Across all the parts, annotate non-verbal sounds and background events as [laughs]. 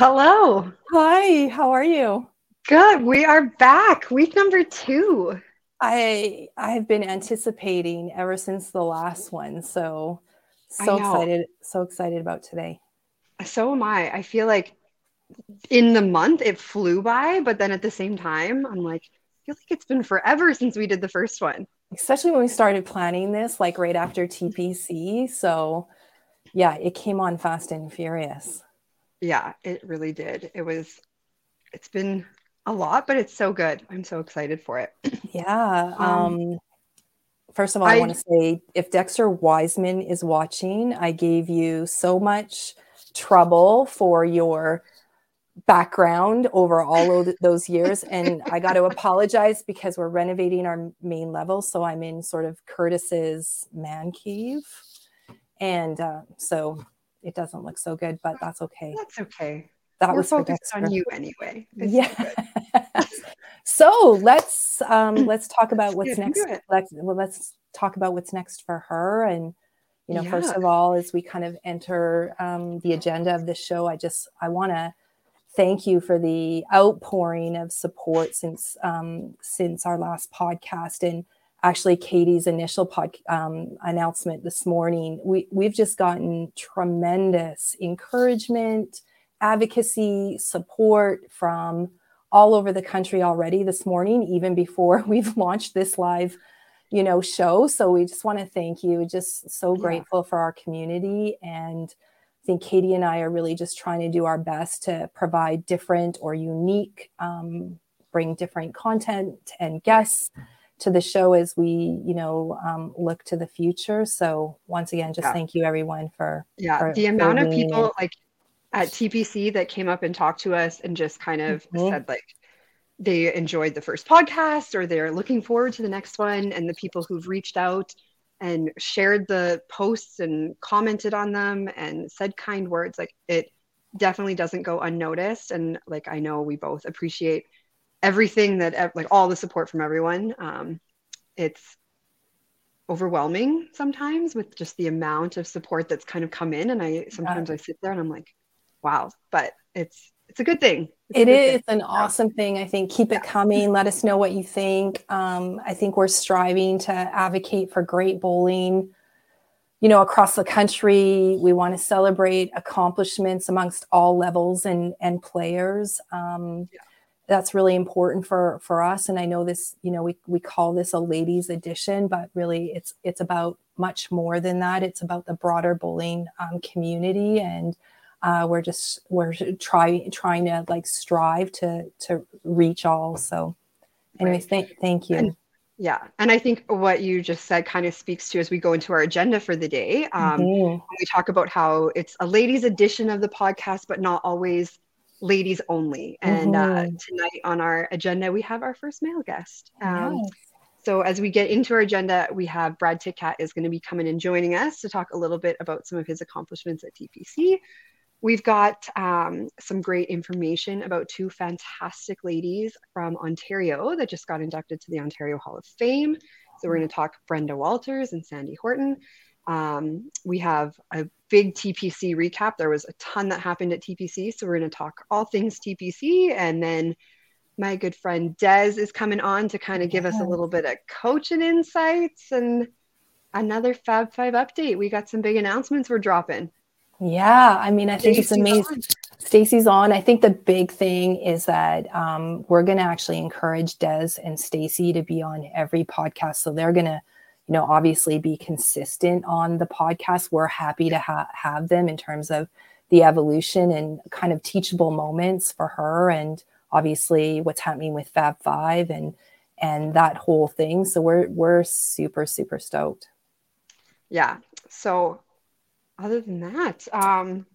Hello. Hi, how are you? Good. We are back. Week number two. I I've been anticipating ever since the last one. So so excited, so excited about today. So am I. I feel like in the month it flew by, but then at the same time, I'm like, I feel like it's been forever since we did the first one. Especially when we started planning this, like right after TPC. So yeah, it came on fast and furious. Yeah, it really did. It was it's been a lot, but it's so good. I'm so excited for it. [clears throat] Yeah. Um, um first of all, I, I want to say if Dexter Wiseman is watching, I gave you so much trouble for your background over all of those years and i got to [laughs] apologize because we're renovating our main level so i'm in sort of curtis's man cave and uh, so it doesn't look so good, but that's okay. That's okay. That We're was focused on you anyway. It's yeah. [laughs] so let's um, [clears throat] let's talk about what's next. Let's well, let's talk about what's next for her. And you know, yeah. first of all, as we kind of enter um, the agenda of this show, I just I want to thank you for the outpouring of support since um, since our last podcast and actually Katie's initial pod, um, announcement this morning, we, we've just gotten tremendous encouragement, advocacy, support from all over the country already this morning, even before [laughs] we've launched this live, you know, show. So we just want to thank you. Just so grateful yeah. for our community. And I think Katie and I are really just trying to do our best to provide different or unique, um, bring different content and guests to the show as we you know um, look to the future so once again just yeah. thank you everyone for yeah for, the amount of people in. like at tpc that came up and talked to us and just kind of mm-hmm. said like they enjoyed the first podcast or they're looking forward to the next one and the people who've reached out and shared the posts and commented on them and said kind words like it definitely doesn't go unnoticed and like i know we both appreciate everything that like all the support from everyone um, it's overwhelming sometimes with just the amount of support that's kind of come in and i sometimes yeah. i sit there and i'm like wow but it's it's a good thing. It's it is thing. an awesome thing. I think keep it coming. [laughs] Let us know what you think. Um, i think we're striving to advocate for great bowling you know across the country. We want to celebrate accomplishments amongst all levels and and players. Um, yeah that's really important for for us. And i know this you know we, we call this a ladies edition but really it's it's about much more than that. It's about the broader bowling um, community and uh, we're just we're trying trying to like strive to to reach all. So anyways right. thank thank you. And, yeah. And i think what you just said kind of speaks to as we go into our agenda for the day um, mm-hmm. we talk about how it's a ladies edition of the podcast but not always ladies only. And uh, mm-hmm. uh, tonight on our agenda, we have our first male guest. Um, So as we get into our agenda, we have Brad Titkat is going to be coming and joining us to talk a little bit about some of his accomplishments at TPC. We've got um, some great information about two fantastic ladies from Ontario that just got inducted to the Ontario Hall of Fame. So we're going to talk Brenda Walters and Sandy Horton. Um, we have a big TPC recap. There was a ton that happened at TPC. So we're going to talk all things TPC. And then my good friend Des is coming on to kind of give us a little bit of coaching insights and another Fab Five update. We got some big announcements we're dropping. Yeah, I mean, I think Stacey's it's amazing. Stacy's on. I think the big thing is that um, we're going to actually encourage Des and Stacy to be on every podcast. So they're going to you know obviously be consistent on the podcast. We're happy to ha- have them in terms of the evolution and kind of teachable moments for her and obviously what's happening with fab five and and that whole thing. So we're we're super super stoked. Yeah. So other than that um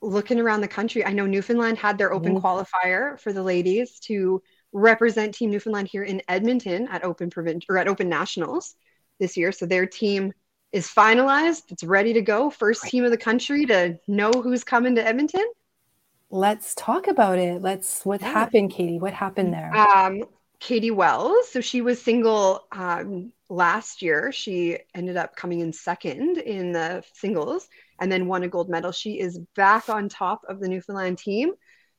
looking around the country i know newfoundland had their open mm-hmm. qualifier for the ladies to represent Team Newfoundland here in Edmonton at Open Provincial or at Open Nationals this year. So their team is finalized. It's ready to go. First team of the country to know who's coming to Edmonton. Let's talk about it. Let's what yeah. happened, Katie? What happened there? Um, Katie Wells. So she was single um, last year. She ended up coming in second in the singles. and then won a gold medal. She is back on top of the Newfoundland team.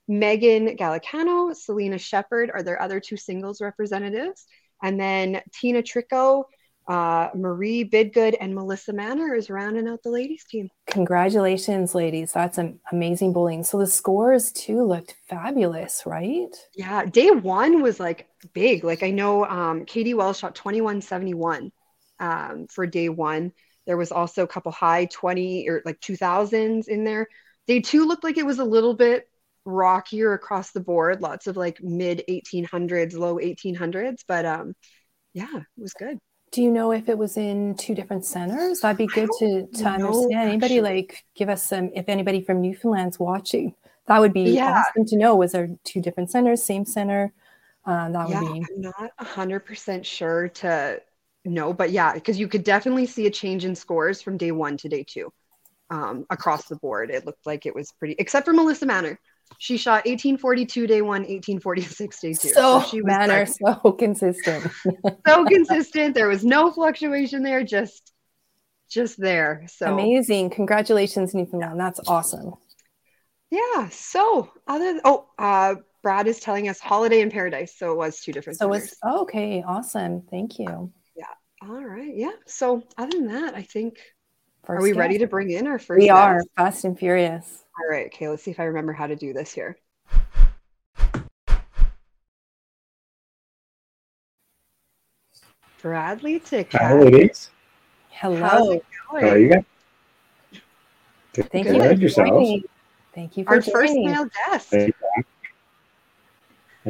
Megan Gallicano, Selena Shepard are their other two singles representatives. And then Tina Trico, uh, Marie Bidgood, and Melissa Manor is rounding out the ladies team. Congratulations, ladies. That's an amazing bowling. So the scores too looked fabulous, right? Yeah. Day one was like big. Like I know um, Katie Wells shot 2171 um, for day one. There was also a couple high 20 or like 2000s in there. Day two looked like it was a little bit rockier across the board, lots of like mid 1800s, low 1800s, but um, yeah, it was good. Do you know if it was in two different centers? That'd be good to, to know, understand. Anybody actually. like give us some, if anybody from Newfoundland's watching, that would be yeah. awesome to know. Was there two different centers, same center? Uh, that yeah, would be. I'm not 100% sure to no, but yeah, because you could definitely see a change in scores from day one to day two um, across the board. It looked like it was pretty, except for Melissa Manor. She shot 1842 day one, 1846 day two. So, so she was Manor, so [laughs] consistent. [laughs] so consistent. There was no fluctuation there, just just there. So amazing. Congratulations, Newfoundland. That's awesome. Yeah. So other oh, uh, Brad is telling us holiday in paradise. So it was two different. So it it's okay. Awesome. Thank you. Yeah. All right. Yeah. So other than that, I think first are we guest. ready to bring in our first? We guest? are fast and furious. All right. Okay. Let's see if I remember how to do this here. Bradley Tick. Hi, ladies. Hello. How are you guys? Thank you. Yourselves. Thank you for our first male guest. I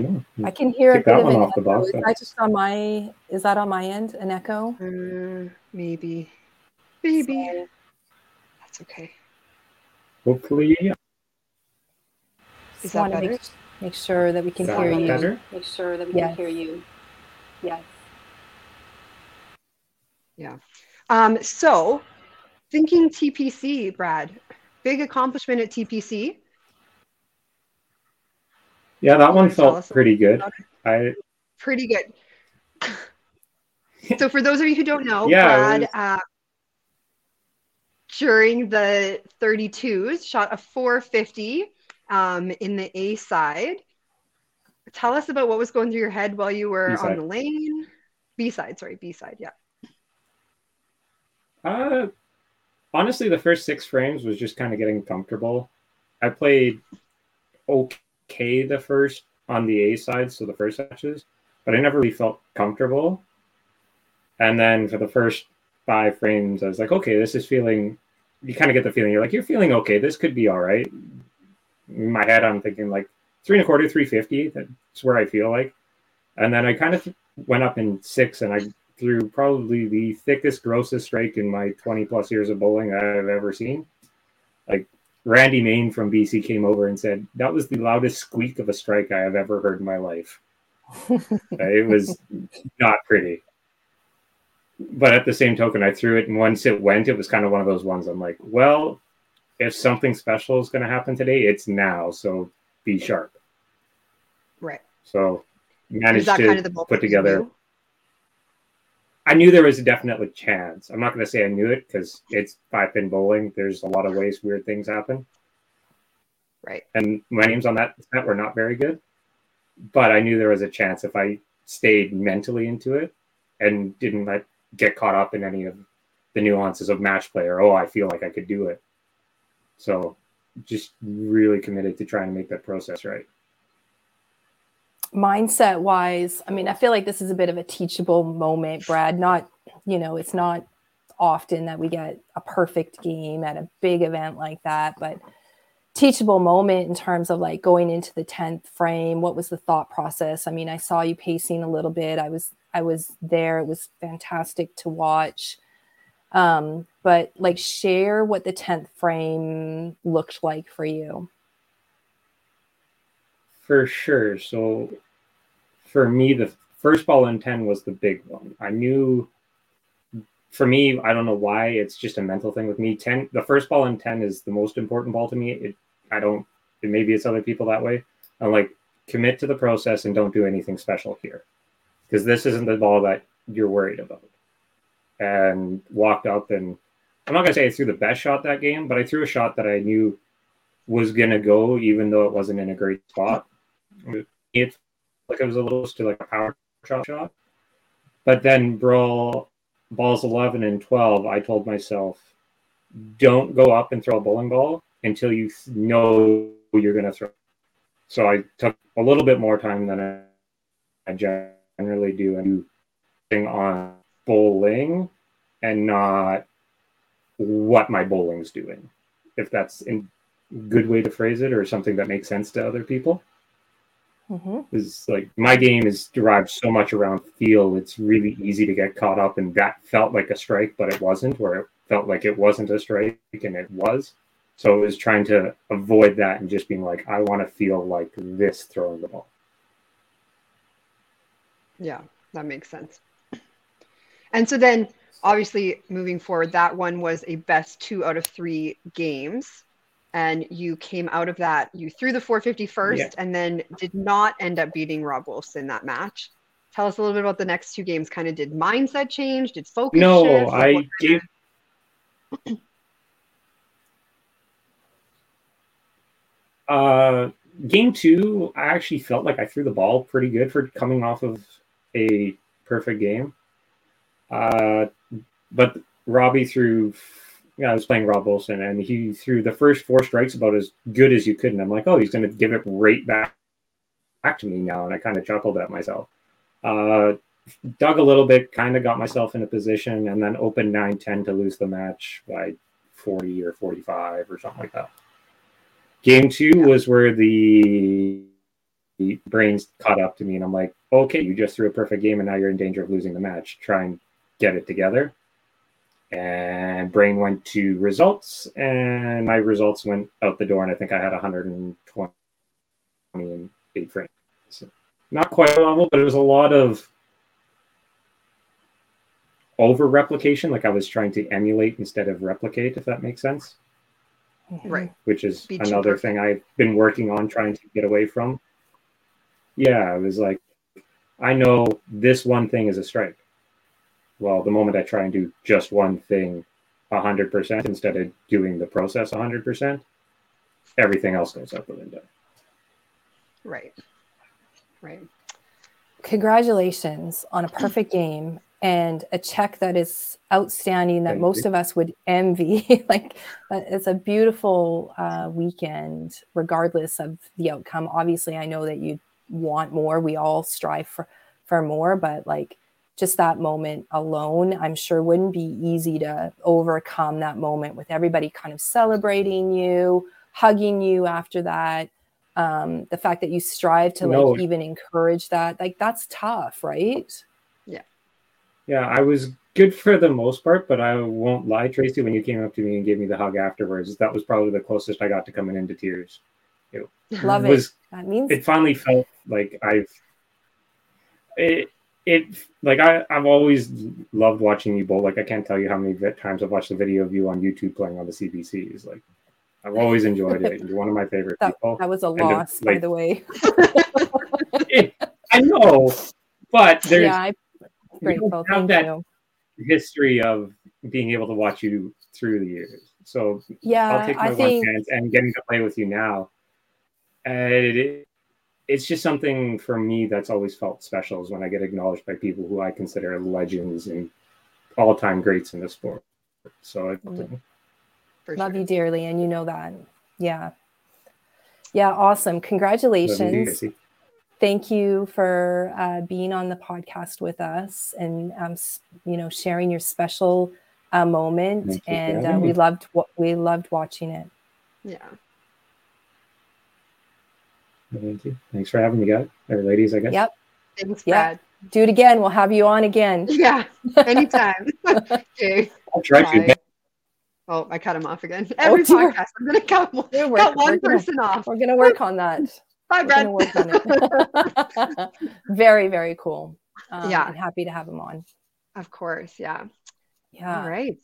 know. I can hear a bit of an echo. Is that just on my? Is that on my end? An echo? Uh, maybe. Maybe. So, That's okay. Hopefully. Is that better? Make, make, sure that we can hear you. Better? Make sure that we yes. can hear you. Yes. Yeah. Um, so, thinking TPC, Brad, big accomplishment at TPC. Yeah, that one felt pretty good. I pretty good. [laughs] so for those of you who don't know, yeah, Brad was... uh, during the 32s shot a 450 um, in the A side. Tell us about what was going through your head while you were B-side. on the lane. B side, sorry, B side, yeah. Uh, honestly, the first six frames was just kind of getting comfortable. I played okay the first on the A side, so the first matches, but I never really felt comfortable. And then for the first five frames, I was like, okay, this is feeling. You kind of get the feeling you're like you're feeling okay. This could be all right. In my head, I'm thinking like three and a quarter, three fifty. That's where I feel like. And then I kind of went up in six, and I threw probably the thickest, grossest strike in my 20 plus years of bowling I've ever seen. Like Randy Main from BC came over and said that was the loudest squeak of a strike I have ever heard in my life. [laughs] it was not pretty. But at the same token, I threw it, and once it went, it was kind of one of those ones. I'm like, well, if something special is going to happen today, it's now. So be sharp. Right. So managed to kind of put together. I knew there was a definite chance. I'm not going to say I knew it because it's five pin bowling. There's a lot of ways weird things happen. Right. And my names on that set were not very good, but I knew there was a chance if I stayed mentally into it and didn't let get caught up in any of the nuances of match play or oh I feel like I could do it. So just really committed to trying to make that process right mindset wise, I mean, I feel like this is a bit of a teachable moment, Brad. Not, you know, it's not often that we get a perfect game at a big event like that, but teachable moment in terms of like going into the 10th frame what was the thought process i mean i saw you pacing a little bit i was i was there it was fantastic to watch um but like share what the 10th frame looked like for you for sure. So for me, the first ball in 10 was the big one. I knew for me, I don't know why, it's just a mental thing with me. 10, the first ball in 10 is the most important ball to me. It, I don't, maybe it's other people that way. I'm like, commit to the process and don't do anything special here because this isn't the ball that you're worried about. And walked up and I'm not gonna say I threw the best shot that game, but I threw a shot that I knew was gonna go, even though it wasn't in a great spot. It like it was a little to like a power shot shot. But then brawl balls 11 and 12, I told myself, don't go up and throw a bowling ball until you know you're going to throw. So I took a little bit more time than I generally do and on bowling and not what my bowling's doing. If that's a good way to phrase it or something that makes sense to other people. Mm-hmm. Is like my game is derived so much around feel. It's really easy to get caught up, and that felt like a strike, but it wasn't. Where it felt like it wasn't a strike, and it was. So it was trying to avoid that and just being like, I want to feel like this throwing the ball. Yeah, that makes sense. And so then, obviously, moving forward, that one was a best two out of three games and you came out of that. You threw the 450 first yeah. and then did not end up beating Rob Wolfson that match. Tell us a little bit about the next two games. Kind of did mindset change? Did focus? No, shift? I gave. Uh, game two, I actually felt like I threw the ball pretty good for coming off of a perfect game. Uh, but Robbie threw yeah, I was playing Rob Wilson, and he threw the first four strikes about as good as you could, and I'm like, oh, he's going to give it right back back to me now, and I kind of chuckled at myself. Uh, dug a little bit, kind of got myself in a position, and then opened 9-10 to lose the match by 40 or 45 or something like that. Game two was where the brains caught up to me, and I'm like, okay, you just threw a perfect game, and now you're in danger of losing the match. Try and get it together. And brain went to results and my results went out the door and i think i had 120 in eight frames. So not quite a level but it was a lot of over replication like i was trying to emulate instead of replicate if that makes sense Mm-hmm. right which is Be another cheaper. thing i've been working on trying to get away from yeah it was like i know this one thing is a strike well, the moment I try and do just one thing 100% instead of doing the process 100%, everything else goes out the window. Right. Right. Congratulations on a perfect game and a check that is outstanding that Thank most you. of us would envy. [laughs] like it's a beautiful uh, weekend, regardless of the outcome. Obviously, I know that you want more. We all strive for for more, but like just that moment alone, I'm sure wouldn't be easy to overcome that moment with everybody kind of celebrating you, hugging you after that. Um, the fact that you strive to no. like even encourage that, like that's tough, right? Yeah. I was good for the most part, but I won't lie, Tracy, when you came up to me and gave me the hug afterwards, that was probably the closest I got to coming into tears. It [laughs] Love was, it. That means it finally felt like I've it, it like I, I've always loved watching you bowl. Like I can't tell you how many times I've watched the video of you on YouTube playing on the CBCs. Like I've always enjoyed it. You're one of my favorite that, people. That was a uh, loss, like, by the way. [laughs] it, I know, but there's yeah, I, grateful. have Thank that you. history of being able to watch you through the years. So yeah, I'll take my I one think... chance and getting to play with you now. And it, it's just something for me that's always felt special is when I get acknowledged by people who I consider legends and all time greats in the sport. So I mm. love sure. you dearly, and you know that. Yeah. Yeah, awesome. Congratulations. You, Thank you for uh, being on the podcast with us and um, you know sharing your special uh, moment. and uh, we loved what we loved watching it. Yeah. Thank you. Thanks for having me, guys or ladies. I guess. Yep. Thanks, Brad. Yep. Do it again. We'll have you on again. [laughs] Yeah, anytime. [laughs] okay. I'll try to. Oh, I cut him off again. Oh, Every oh, podcast, I'm going to cut, one, cut one person gonna, off. We're going to work on that. Bye, Brad. Work on it. [laughs] very, very cool. Um, yeah. I'm happy to have him on. Of course. Yeah. Yeah. All right.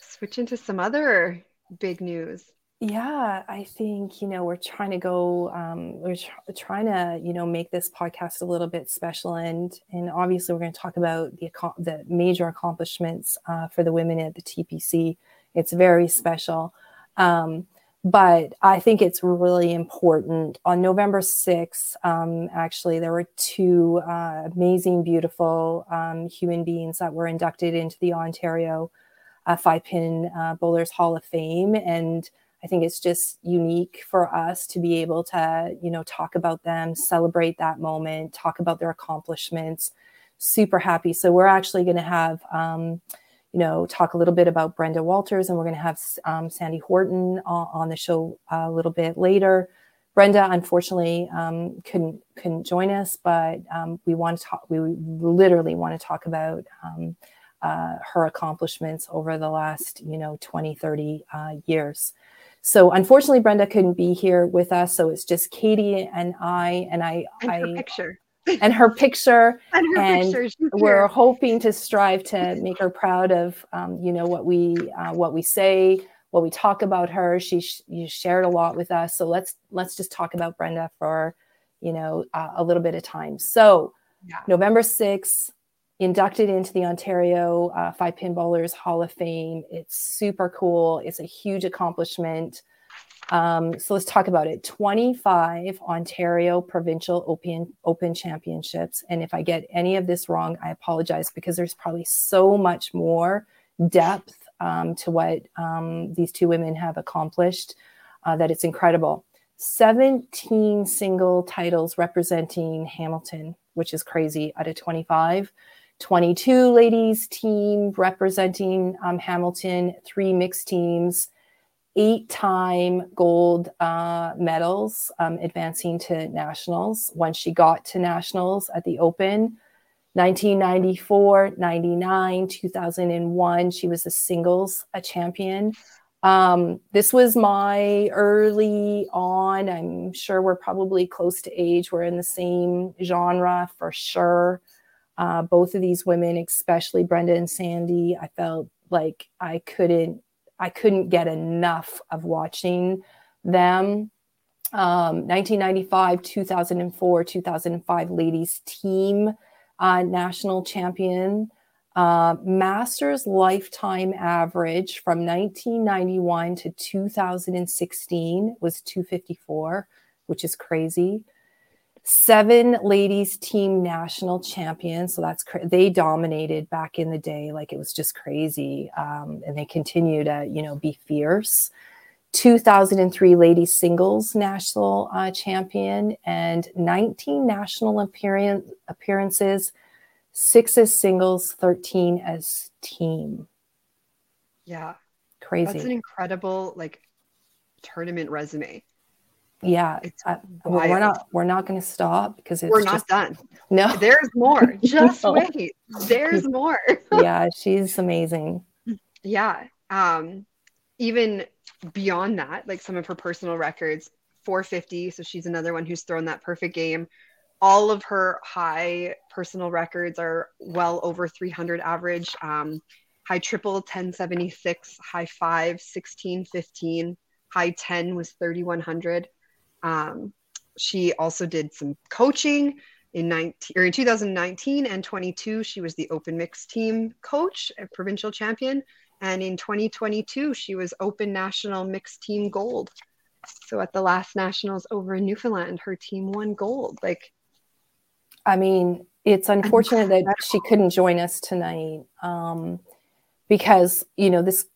Switch into some other big news yeah i think you know we're trying to go um, we're tr- trying to you know make this podcast a little bit special and and obviously we're going to talk about the the major accomplishments uh, for the women at the tpc it's very special. Um, but I think it's really important. On November 6th, um, actually, there were two uh, amazing, beautiful um, human beings that were inducted into the Ontario uh, Five Pin uh, Bowlers Hall of Fame. And I think it's just unique for us to be able to, you know, talk about them, celebrate that moment, talk about their accomplishments. Super happy. So we're actually going to have, um, you know, talk a little bit about Brenda Walters, and we're going to have um, Sandy Horton on, on, the show a little bit later. Brenda, unfortunately, um, couldn't couldn't join us, but um, we want to talk. We literally want to talk about um, uh, her accomplishments over the last, you know, 20, 30 uh, years. So unfortunately, Brenda couldn't be here with us. So it's just Katie and I, and I, and I, picture. And her picture. [laughs] and her and picture. we're hoping to strive to make her proud of, um, you know, what we, uh, what we say, what we talk about her. She sh- shared a lot with us. So let's, let's just talk about Brenda for, you know, uh, a little bit of time. So yeah. November 6th, inducted into the Ontario uh, Five Pin Bowlers Hall of Fame. It's super cool. It's a huge accomplishment. Um, so let's talk about it. 25 Ontario Provincial Open, Open Championships. And if I get any of this wrong, I apologize because there's probably so much more depth um, to what um, these two women have accomplished uh, that it's incredible. 17 single titles representing Hamilton, which is crazy out of 25. 22 ladies team representing um, Hamilton, three mixed teams, eight time gold uh, medals um, advancing to nationals. Once she got to nationals at the Open, 1994, 99, 2001, she was a singles a champion. Um, this was my early on. I'm sure we're probably close to age. We're in the same genre for sure. Uh, both of these women, especially Brenda and Sandy, I felt like I couldn't I couldn't get enough of watching them. Um, 1995, 2004, 2005 ladies team uh, national champion. Uh, Masters lifetime average from 1991 to 2016 was 254, which is crazy seven ladies team national champions. So that's cra- they dominated back in the day like it was just crazy um, and they continue to you know be fierce. 2003 ladies singles national uh, champion and 19 national appearance, appearances. Six as singles 13 as team. Yeah. Crazy. That's an incredible like tournament resume yeah I, we're not we're not going to stop because we're not just, done. No. There's more. [laughs] Just no. wait. There's [laughs] more. Yeah she's amazing. Yeah um even beyond that like some of her personal records 450 so she's another one who's thrown that perfect game. All of her high personal records are well over 300 average um high triple 1076 high 5 1615 high 10 was 3100 um, she also did some coaching in 19 or in 2019 and 22. She was the open mixed team coach, a provincial champion, and in 2022 she was open national mixed team gold. So at the last nationals over in Newfoundland, her team won gold. Like, I mean, it's unfortunate that she couldn't join us tonight um, because you know this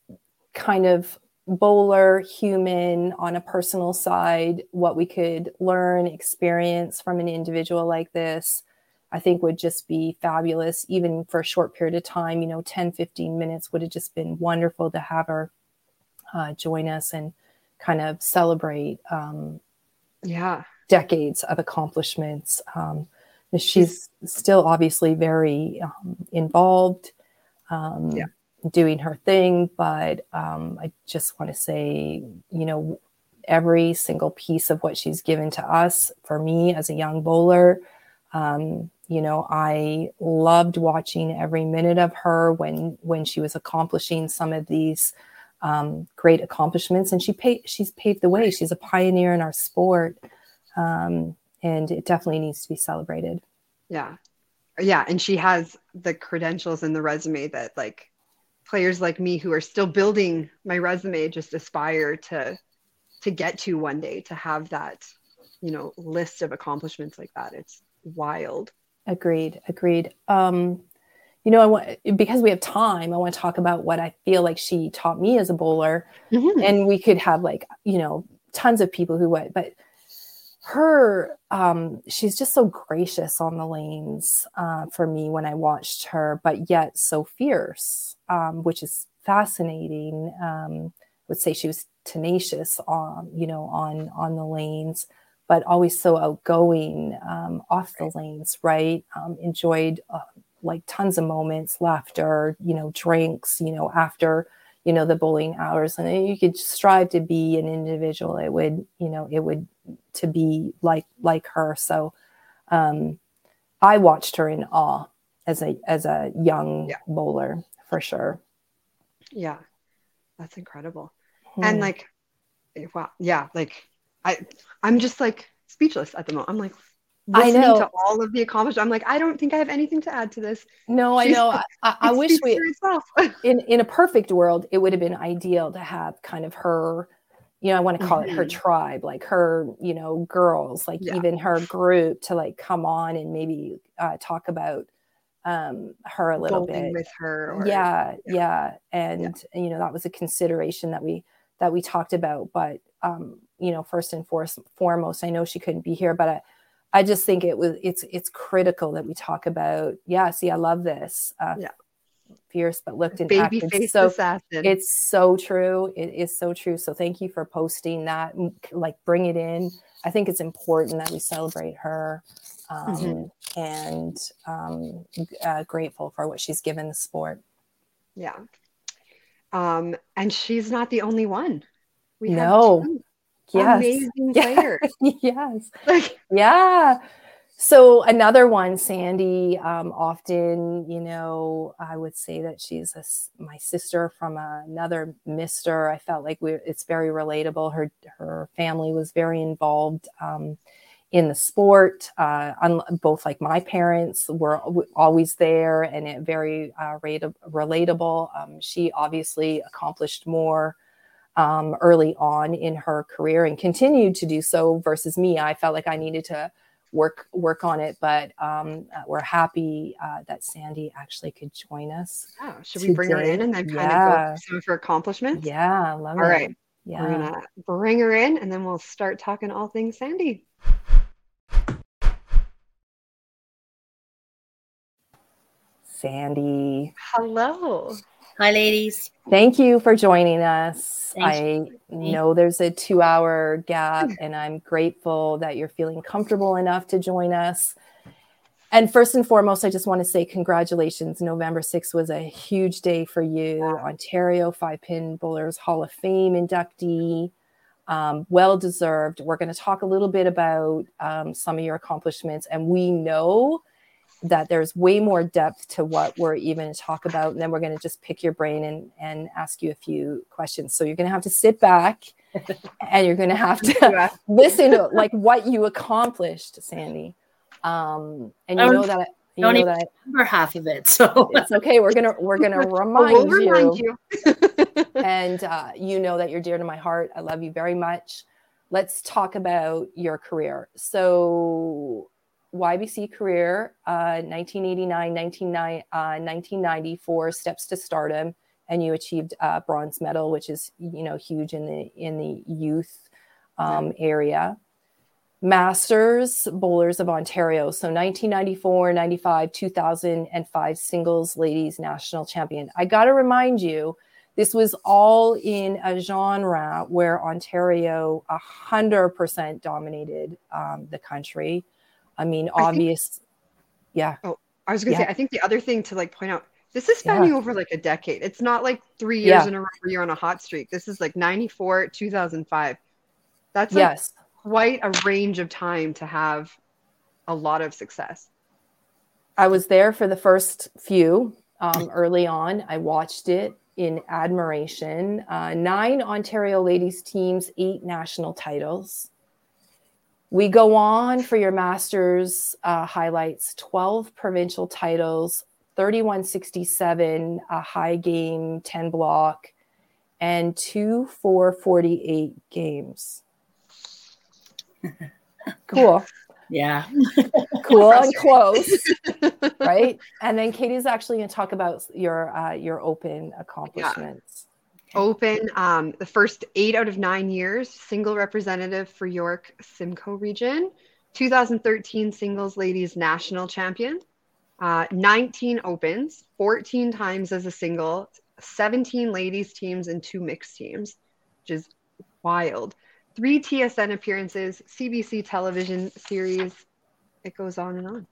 kind of bowler, human on a personal side, what we could learn, experience from an individual like this, I think would just be fabulous, even for a short period of time. You know, 10, 15 minutes would have just been wonderful to have her uh, join us and kind of celebrate. Um, yeah. Decades of accomplishments. Um, she's still obviously very um, involved. Um, yeah doing her thing. But um, I just want to say, you know, every single piece of what she's given to us for me as a young bowler. Um, you know, I loved watching every minute of her when when she was accomplishing some of these um, great accomplishments, and she paid, she's paved the way. She's a pioneer in our sport, um, and it definitely needs to be celebrated. Yeah, yeah, and she has the credentials and the resume that like players like me who are still building my resume just aspire to to get to one day to have that you know list of accomplishments like that. It's wild. Agreed. Agreed. Um you know i want because we have time i want to talk about what i feel like she taught me as a bowler. Mm-hmm. and we could have like you know tons of people who would but her um she's just so gracious on the lanes uh, for me when i watched her but yet so fierce um which is fascinating um would say she was tenacious on you know on on the lanes but always so outgoing um, off the lanes right? Um, enjoyed uh, like tons of moments laughter you know drinks you know after you know the bowling hours. And you could strive to be an individual. It would you know it would to be like like her. So um i watched her in awe as a as a young yeah. bowler for sure yeah that's incredible hmm. and like wow yeah like i i'm just like speechless at the moment i'm like listening I know. to all of the accomplishments. I'm like, I don't think I have anything to add to this. No, I know. [laughs] I, I wish we [laughs] in in a perfect world, it would have been ideal to have kind of her, you know, I want to call mm-hmm. it her mm-hmm. tribe, like her, you know, girls, like yeah. even her group to like come on and maybe uh, talk about um her a little bit with her or, yeah, yeah, yeah and yeah. you know that was a consideration that we that we talked about but um you know first and foremost i know she couldn't be here but I, I just think it was it's it's critical that we talk about. Yeah, see, I love this. Uh, yeah, fierce but looked and baby face so, assassin. It's so true. It is so true. So thank you for posting that. Like, bring it in. I think it's important that we celebrate her, um, mm-hmm. and um, uh, grateful for what she's given the sport. Yeah, um, and she's not the only one. We no yes. amazing [laughs] player. [laughs] yes. yeah. So another one, Sandy, um, often, you know, I would say that she's a, my sister from another Mister. I felt like we it's very relatable. Her her family was very involved um, in the sport. Uh, un- both like my parents were always there and it very uh, rate- relatable. Um, she obviously accomplished more um, early on in her career and continued to do so versus me i felt like i needed to work work on it but um, uh, we're happy uh, that sandy actually could join us yeah should today. we bring her in and then kind yeah. of go some of her accomplishments yeah love all it. right yeah we're gonna bring her in and then we'll start talking all things sandy sandy hello Hi, ladies. Thank you for joining us. Thanks I know there's a two hour gap, [laughs] and I'm grateful that you're feeling comfortable enough to join us. And first and foremost, I just want to say congratulations. November 6th was a huge day for you. Ontario Five Pin Bowlers Hall of Fame inductee. Um, well deserved. We're going to talk a little bit about um, some of your accomplishments. And we know that there's way more depth to what we're even to talk about. And then we're going to just pick your brain and, and ask you a few questions. So you're going to have to sit back [laughs] and you're going to have to listen to like what you accomplished, Sandy. Um, and you know that you don't know that remember half of it, so it's okay. We're gonna we're gonna [laughs] remind, we'll remind you, you. [laughs] and uh, you know that you're dear to my heart. I love you very much. Let's talk about your career. So YBC career, uh, 1989, 1994, uh, steps to stardom, and you achieved a bronze medal, which is you know huge in the in the youth um, area. Masters Bowlers of Ontario, so 1994, 95, 2005 singles ladies national champion. I got to remind you, this was all in a genre where Ontario 100% dominated um, the country I mean, obvious. Think, yeah. Oh, I was gonna yeah. say. I think the other thing to like point out. This is spanning yeah. over like a decade. It's not like three years yeah. in a row where you're on a hot streak. This is like 94, 2005. That's like yes. quite a range of time to have a lot of success. I was there for the first few um, early on. I watched it in admiration. Uh, nine Ontario ladies teams, eight national titles. We go on for your master's uh, highlights 12 provincial titles, 3167, a high game, 10 block, and two 448 games. [laughs] cool. Yeah. cool and [laughs] close. right. And then Katie's actually going to talk about your uh, your open accomplishments. Yeah. Open, um, the first eight out of nine years, single representative for York Simcoe region, 2013 singles ladies national champion, uh, 19 opens, 14 times as a single, 17 ladies teams, and two mixed teams, which is wild. Three TSN appearances, CBC television series. It goes on and on.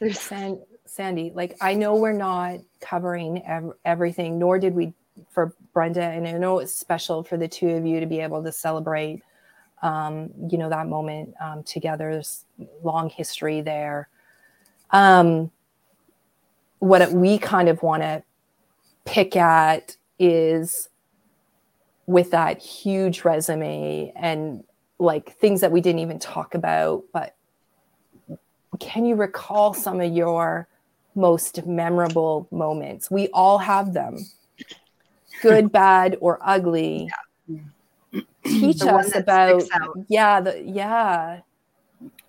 There's [laughs] San- Sandy, like I know we're not covering ev- everything, nor did we for Brenda, and I know it's special for the two of you to be able to celebrate, um, you know, that moment um, together. There's long history there. Um, what we kind of want to pick at is with that huge resume and like things that we didn't even talk about, but can you recall some of your most memorable moments? We all have them, good, bad, or ugly. Yeah. Teach us about yeah, the yeah.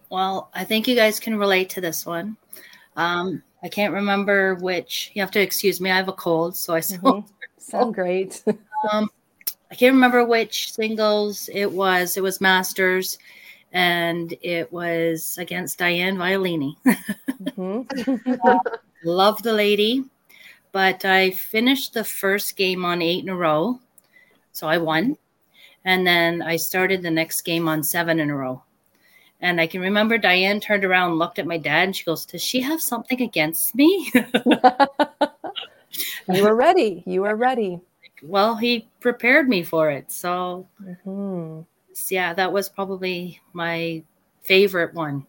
Well, I think you guys can relate to this one. Um, I can't remember which. You have to excuse me. I have a cold, so I sound, mm-hmm. sound great. [laughs] um, I can't remember which singles it was. It was Masters, and it was against Diane Violini. [laughs] mm-hmm. uh, [laughs] love the lady, but I finished the first game on eight in a row, so I won, and then I started the next game on seven in a row. And I can remember Diane turned around, looked at my dad, and she goes, Does she have something against me? [laughs] you were ready. You were ready. Well, he prepared me for it. So, mm-hmm. yeah, that was probably my favorite one.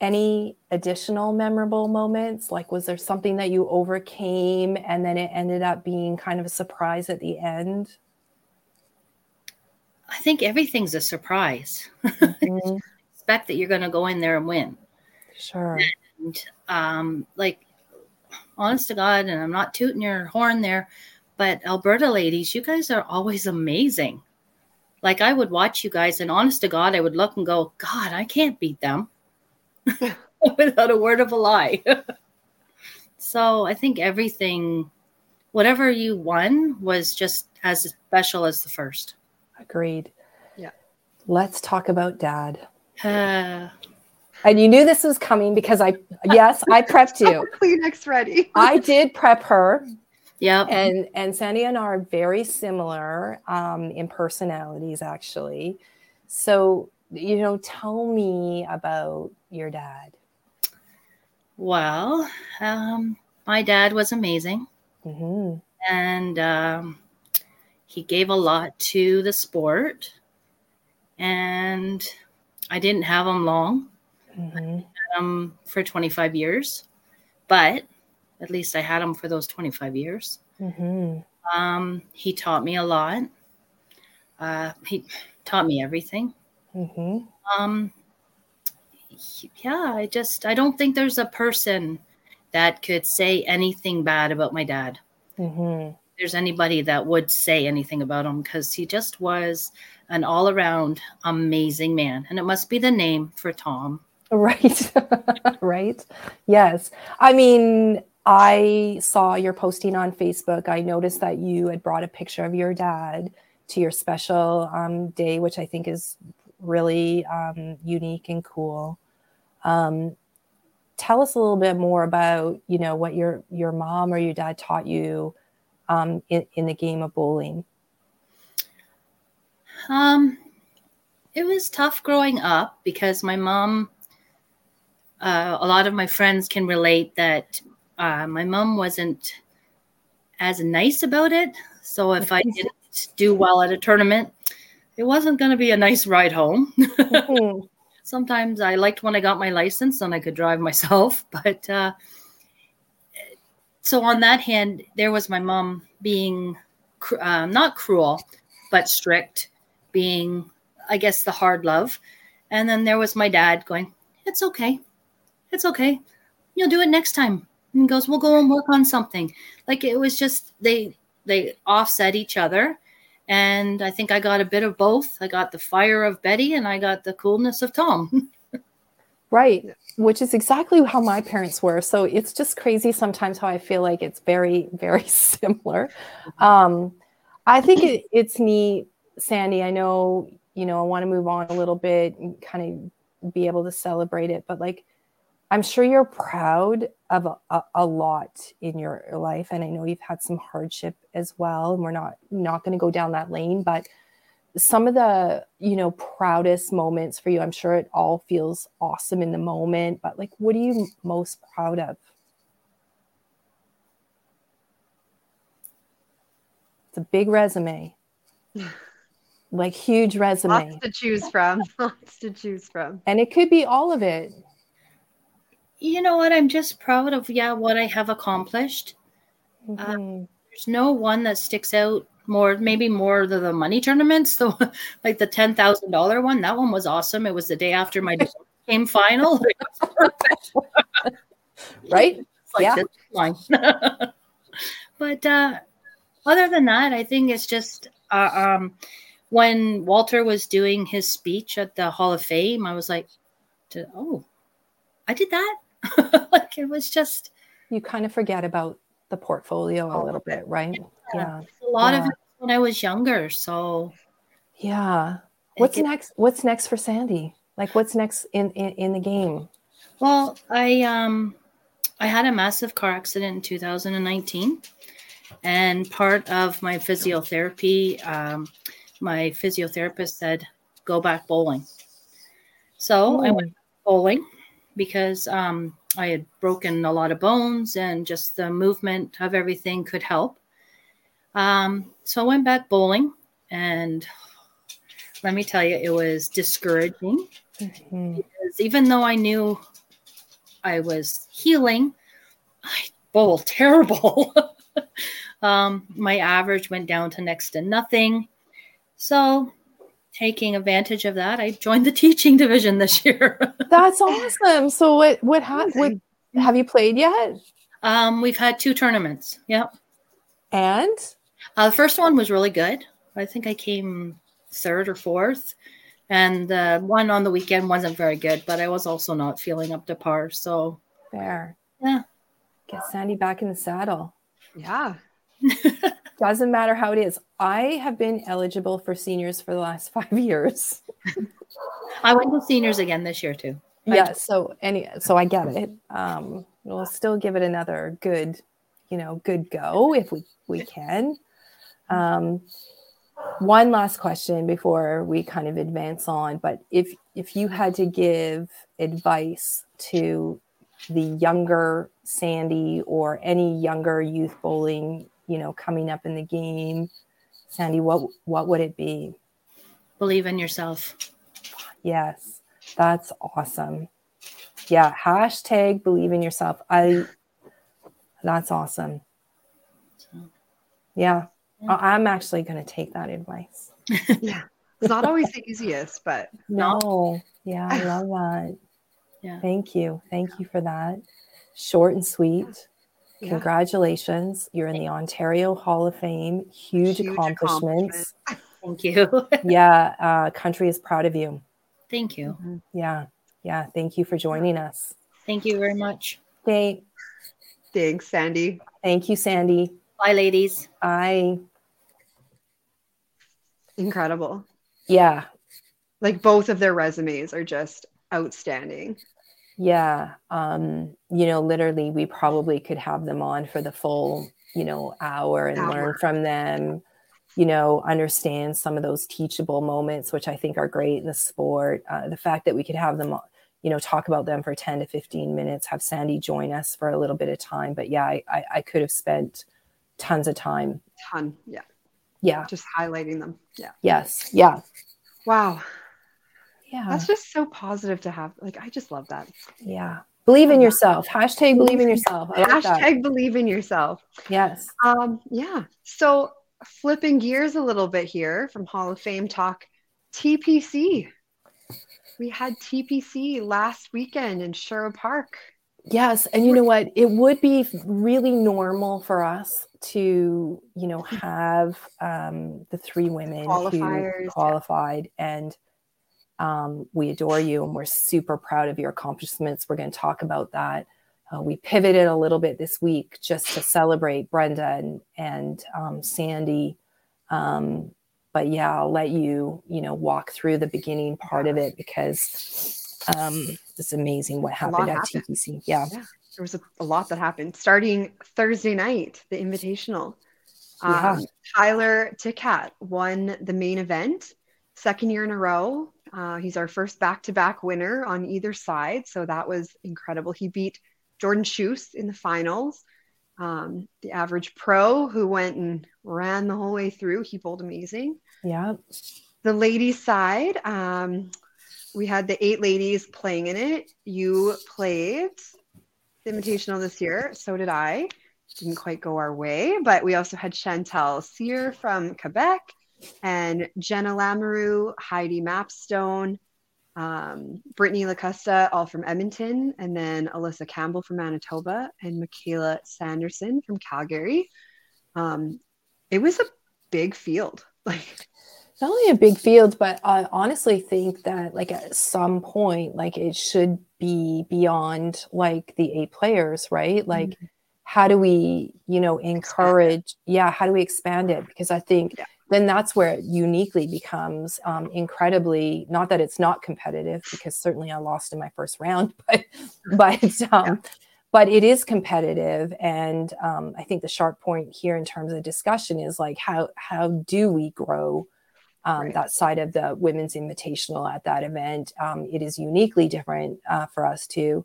Any additional memorable moments? Like, was there something that you overcame and then it ended up being kind of a surprise at the end? I think everything's a surprise. [laughs] Mm-hmm. Expect that you're going to go in there and win. Sure. And um, like, honest to God, and I'm not tooting your horn there, but Alberta ladies, you guys are always amazing. Like I would watch you guys, and honest to God, I would look and go, God, I can't beat them [laughs] without a word of a lie. [laughs] so I think everything, whatever you won, was just as special as the first. Agreed. Yeah. Let's talk about dad. Uh, and you knew this was coming because I, yes, I prepped you. [laughs] Kleenex ready. I did prep her. Yeah. And and Sandy and I are very similar um, in personalities, actually. So, you know, tell me about your dad. Well, um, my dad was amazing. Mm-hmm. And um, he gave a lot to the sport and i didn't have him long mm-hmm. him for 25 years but at least i had him for those 25 years mm-hmm. um, he taught me a lot uh, he taught me everything mm-hmm. um, yeah i just i don't think there's a person that could say anything bad about my dad mm-hmm there's anybody that would say anything about him because he just was an all around amazing man. And it must be the name for Tom. [laughs] Right. [laughs] right. Yes. I mean, I saw your posting on Facebook. I noticed that you had brought a picture of your dad to your special um, day, which I think is really um, unique and cool. Um, tell us a little bit more about, you know, what your your mom or your dad taught you um, in, in the game of bowling? Um, it was tough growing up because my mom, uh, a lot of my friends can relate that uh, my mom wasn't as nice about it. So if I [laughs] didn't do well at a tournament, it wasn't going to be a nice ride home. Mm-hmm. [laughs] Sometimes I liked when I got my license and I could drive myself, [laughs] but uh, so on that hand, there was my mom being uh, not cruel, but strict, being, I guess, the hard love. And then there was my dad going, It's okay. It's okay. You'll do it next time. And he goes, We'll go and work on something. Like it was just they they offset each other. And I think I got a bit of both. I got the fire of Betty and I got the coolness of Tom. [laughs] right. Which is exactly how my parents were. So it's just crazy sometimes how I feel like it's very, [laughs] very similar. Um, I think it, it's neat, Sandy. I know, you know, I want to move on a little bit and kind of be able to celebrate it, but like, I'm sure you're proud of a, a, a, lot in your life, and I know you've had some hardship as well. And we're not not going to go down that lane, but some of the you know proudest moments for you, I'm sure it all feels awesome in the moment. But like, what are you most proud of? It's a big resume, [laughs] like huge resume. Lots to choose from. [laughs] Lots to choose from, and it could be all of it you know what? I'm just proud of yeah what I have accomplished. Uh, mm-hmm. Uh, there's no one that sticks out more. Maybe more the, the money tournaments, [laughs] the like the ten thousand dollar one. That one was awesome. It was the day after my [laughs] game final. [laughs] right? Like yeah. but uh, other than that, I think it's just uh, um, when Walter was doing his speech at the Hall of Fame, I was like, "Oh, I did that." [laughs] like it was just you kind of forget about the portfolio a little bit, right? Yeah. yeah. A lot yeah. of it when I was younger. So yeah. What's next? What's next for Sandy? Like what's next in, in, in the game? Well, I um I had a massive car accident in 2019. And part of my physiotherapy, um, my physiotherapist said, go back bowling. So I went bowling because um, I had broken a lot of bones and just the movement of everything could help. Um, so I went back bowling, and let me tell you, it was discouraging mm-hmm. because even though I knew I was healing, I bowled [laughs] terrible. [laughs] um, my average went down to next to nothing. So taking advantage of that, I joined the [laughs] teaching division this year. [laughs] That's awesome. So what what, ha- what have you played yet? Um, we've had two tournaments. Yep. And uh, the first one was really good. I think I came third or fourth, and the one on the weekend wasn't very good. But I was also not feeling up to par. So fair. Yeah. Get Sandy back in the saddle. Yeah. [laughs] Doesn't matter how it is. I have been eligible for seniors for the last [laughs] five years. I went to seniors again this year too. Yeah. So any so I get it. Um, we'll still give it another good, you know, good go if we we can. Um, one last question before we kind of advance on, but if if you had to give advice to the younger Sandy or any younger youth bowling you know coming up in the game. Sandy what what would it be? Believe in yourself. Yes. That's awesome. Yeah hashtag believe in yourself. I that's awesome. Yeah, yeah. i'm actually going to take that advice. [laughs] Yeah. It's not always the easiest but no. Yeah i love that. [laughs] Yeah. Thank you. Thank you for that. Short and sweet yeah. Congratulations. You're in the Ontario Hall of Fame. Huge, Huge accomplishments. [laughs] Thank you. [laughs] yeah, uh, country is proud of you. Thank you. Mm-hmm. Yeah. Yeah. Thank you for joining us. Thank you very much. Thank. Thanks, Sandy. Thank you, Sandy. Bye, ladies. Bye. Incredible. Yeah. Like both of their resumes are just outstanding. Yeah. Um, you know, literally, we probably could have them on for the full, you know, hour and hour. learn from them, you know, understand some of those teachable moments, which I think are great in the sport. Uh, the fact that we could have them, you know, talk about them for 10 to 15 minutes, have Sandy join us for a little bit of time. But yeah, I, I, I could have spent tons of time. Ton. Yeah. Yeah. Just highlighting them. Yeah. Yes. Yeah. Wow yeah. That's just so positive to have like i just love that. Yeah. Believe in yourself. Hashtag believe in yourself. I hashtag believe in yourself. Yes. Um yeah. So flipping gears a little bit here from hall of fame talk tpc we had tpc last weekend in sherwood park. Yes, and you know what? It would be really normal for us to, you know, [laughs] have um, the three women who qualified, yeah. and um, we adore you, and we're super proud of your accomplishments. We're going to talk about that. Uh, we pivoted a little bit this week just to celebrate Brenda and and um, Sandy. Um, but yeah, I'll let you, you know, walk through the beginning part of it because um, it's amazing what happened at happened. TPC. Yeah. yeah. There was a, a, lot that happened starting Thursday night, the invitational. Yeah. Um, Tyler Ticat won the main event, second year in a row. Uh, he's our first back to back winner on either side. So that was incredible. He beat Jordan Schus in the finals. Um, the average pro who went and ran the whole way through, he bowled amazing. Yeah. The ladies' side, um, we had the eight ladies playing in it. You played the Invitational this year. So did I. Didn't quite go our way, but we also had Chantal Cyr from Quebec and Jenna Lamoureux, Heidi Mapstone, um, Brittany LaCusta, all from Edmonton, and then Alyssa Campbell from Manitoba and Michaela Sanderson from Calgary. Um, it was a big field. [laughs] Like not only a big field, but I honestly think that like at some point, like it should be beyond like the eight players, right? Like, mm-hmm. how do we, you know, encourage? Yeah, how do we expand it? Because I think yeah. Then that's where it uniquely becomes um, incredibly. Not that it's not competitive, because certainly I lost in my first round, [laughs] but but [laughs] um, yeah. but it is competitive, and um, I think the sharp point here in terms of discussion is like how how do we grow? um, right. that side of the women's invitational at that event. Um, it is uniquely different uh, for us to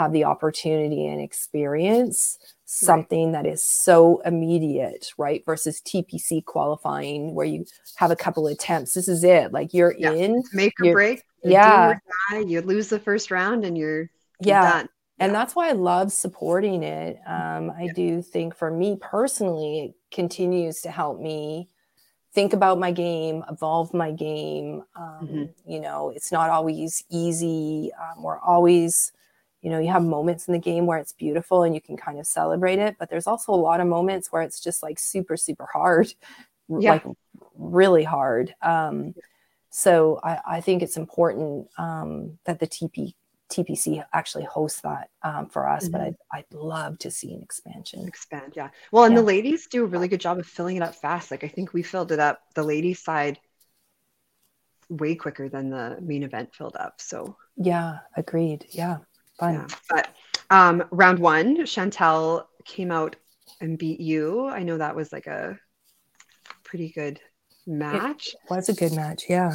have the opportunity and experience something right. that is so immediate, right? Versus TPC qualifying where you have a couple attempts. This is it. Like you're yeah. in, make or break. Yeah. Or you lose the first round and you're, yeah. Done. And that's why I love supporting it. Um, I yeah. do think for me personally, it continues to help me think about my game, evolve my game. Um, mm-hmm. You know, it's not always easy. Um, we're always, you know, you have moments in the game where it's beautiful and you can kind of celebrate it, but there's also a lot of moments where it's just like super, super hard, yeah. like really hard. Um, so I, I, think it's important um, that the TP TPC actually hosts that um, for us, mm-hmm. but I'd, I'd love to see an expansion. Expand, yeah. Well, and yeah. the ladies do a really good job of filling it up fast. Like I think we filled it up, the ladies' side, way quicker than the main event filled up. So yeah, agreed. Yeah, fun. Yeah. But um, round one, Chantel came out and beat you. I know that was like a pretty good match. It was a good match. Yeah.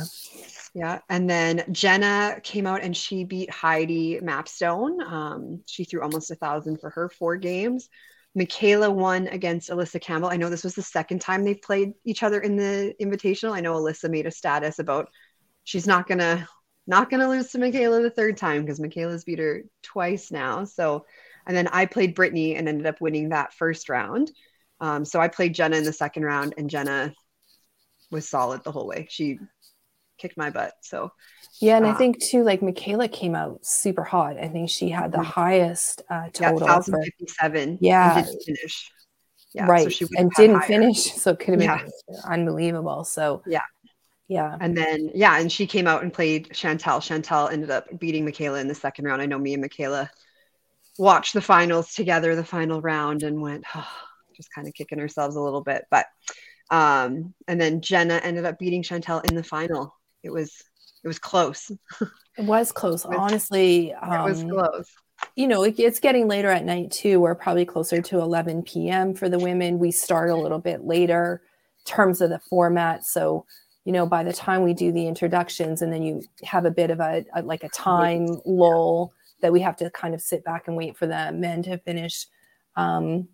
Yeah. And then Jenna came out and she beat Heidi Mapstone. Um, she threw almost a thousand for her four games. Michaela won against Alyssa Campbell. I know this was the second time they've played each other in the invitational. I know Alyssa made a status about she's not gonna not gonna lose to Michaela the third time because Michaela's beat her twice now. So and then I played Brittany and ended up winning that first round. Um, so I played Jenna in the second round and Jenna was solid the whole way. She kicked my butt. So yeah, and uh, I think too, like Michaela came out super hot. I think she had the mm-hmm. highest uh, total. Yeah, 1057. Yeah. didn't finish. Yeah, right. So and didn't higher. finish. [laughs] So it could have been yeah. unbelievable. So yeah. Yeah. And then, yeah, and she came out and played Chantel. Chantel ended up beating Michaela in the second round. I know me and Michaela watched the finals together, the final round, and went, oh, [sighs] just kind of kicking ourselves a little bit. But, um, and then Jenna ended up beating Chantel in the final it was it was close. [laughs] it was close, honestly. Um, it was um, close. You know, it, it's getting later at night too. We're probably closer to 11 p.m. for the women. We start a little bit later terms of the format. So, you know, by the time we do the introductions and then you have a bit of a, a like a time lull that we have to kind of sit back and wait for the men to finish um,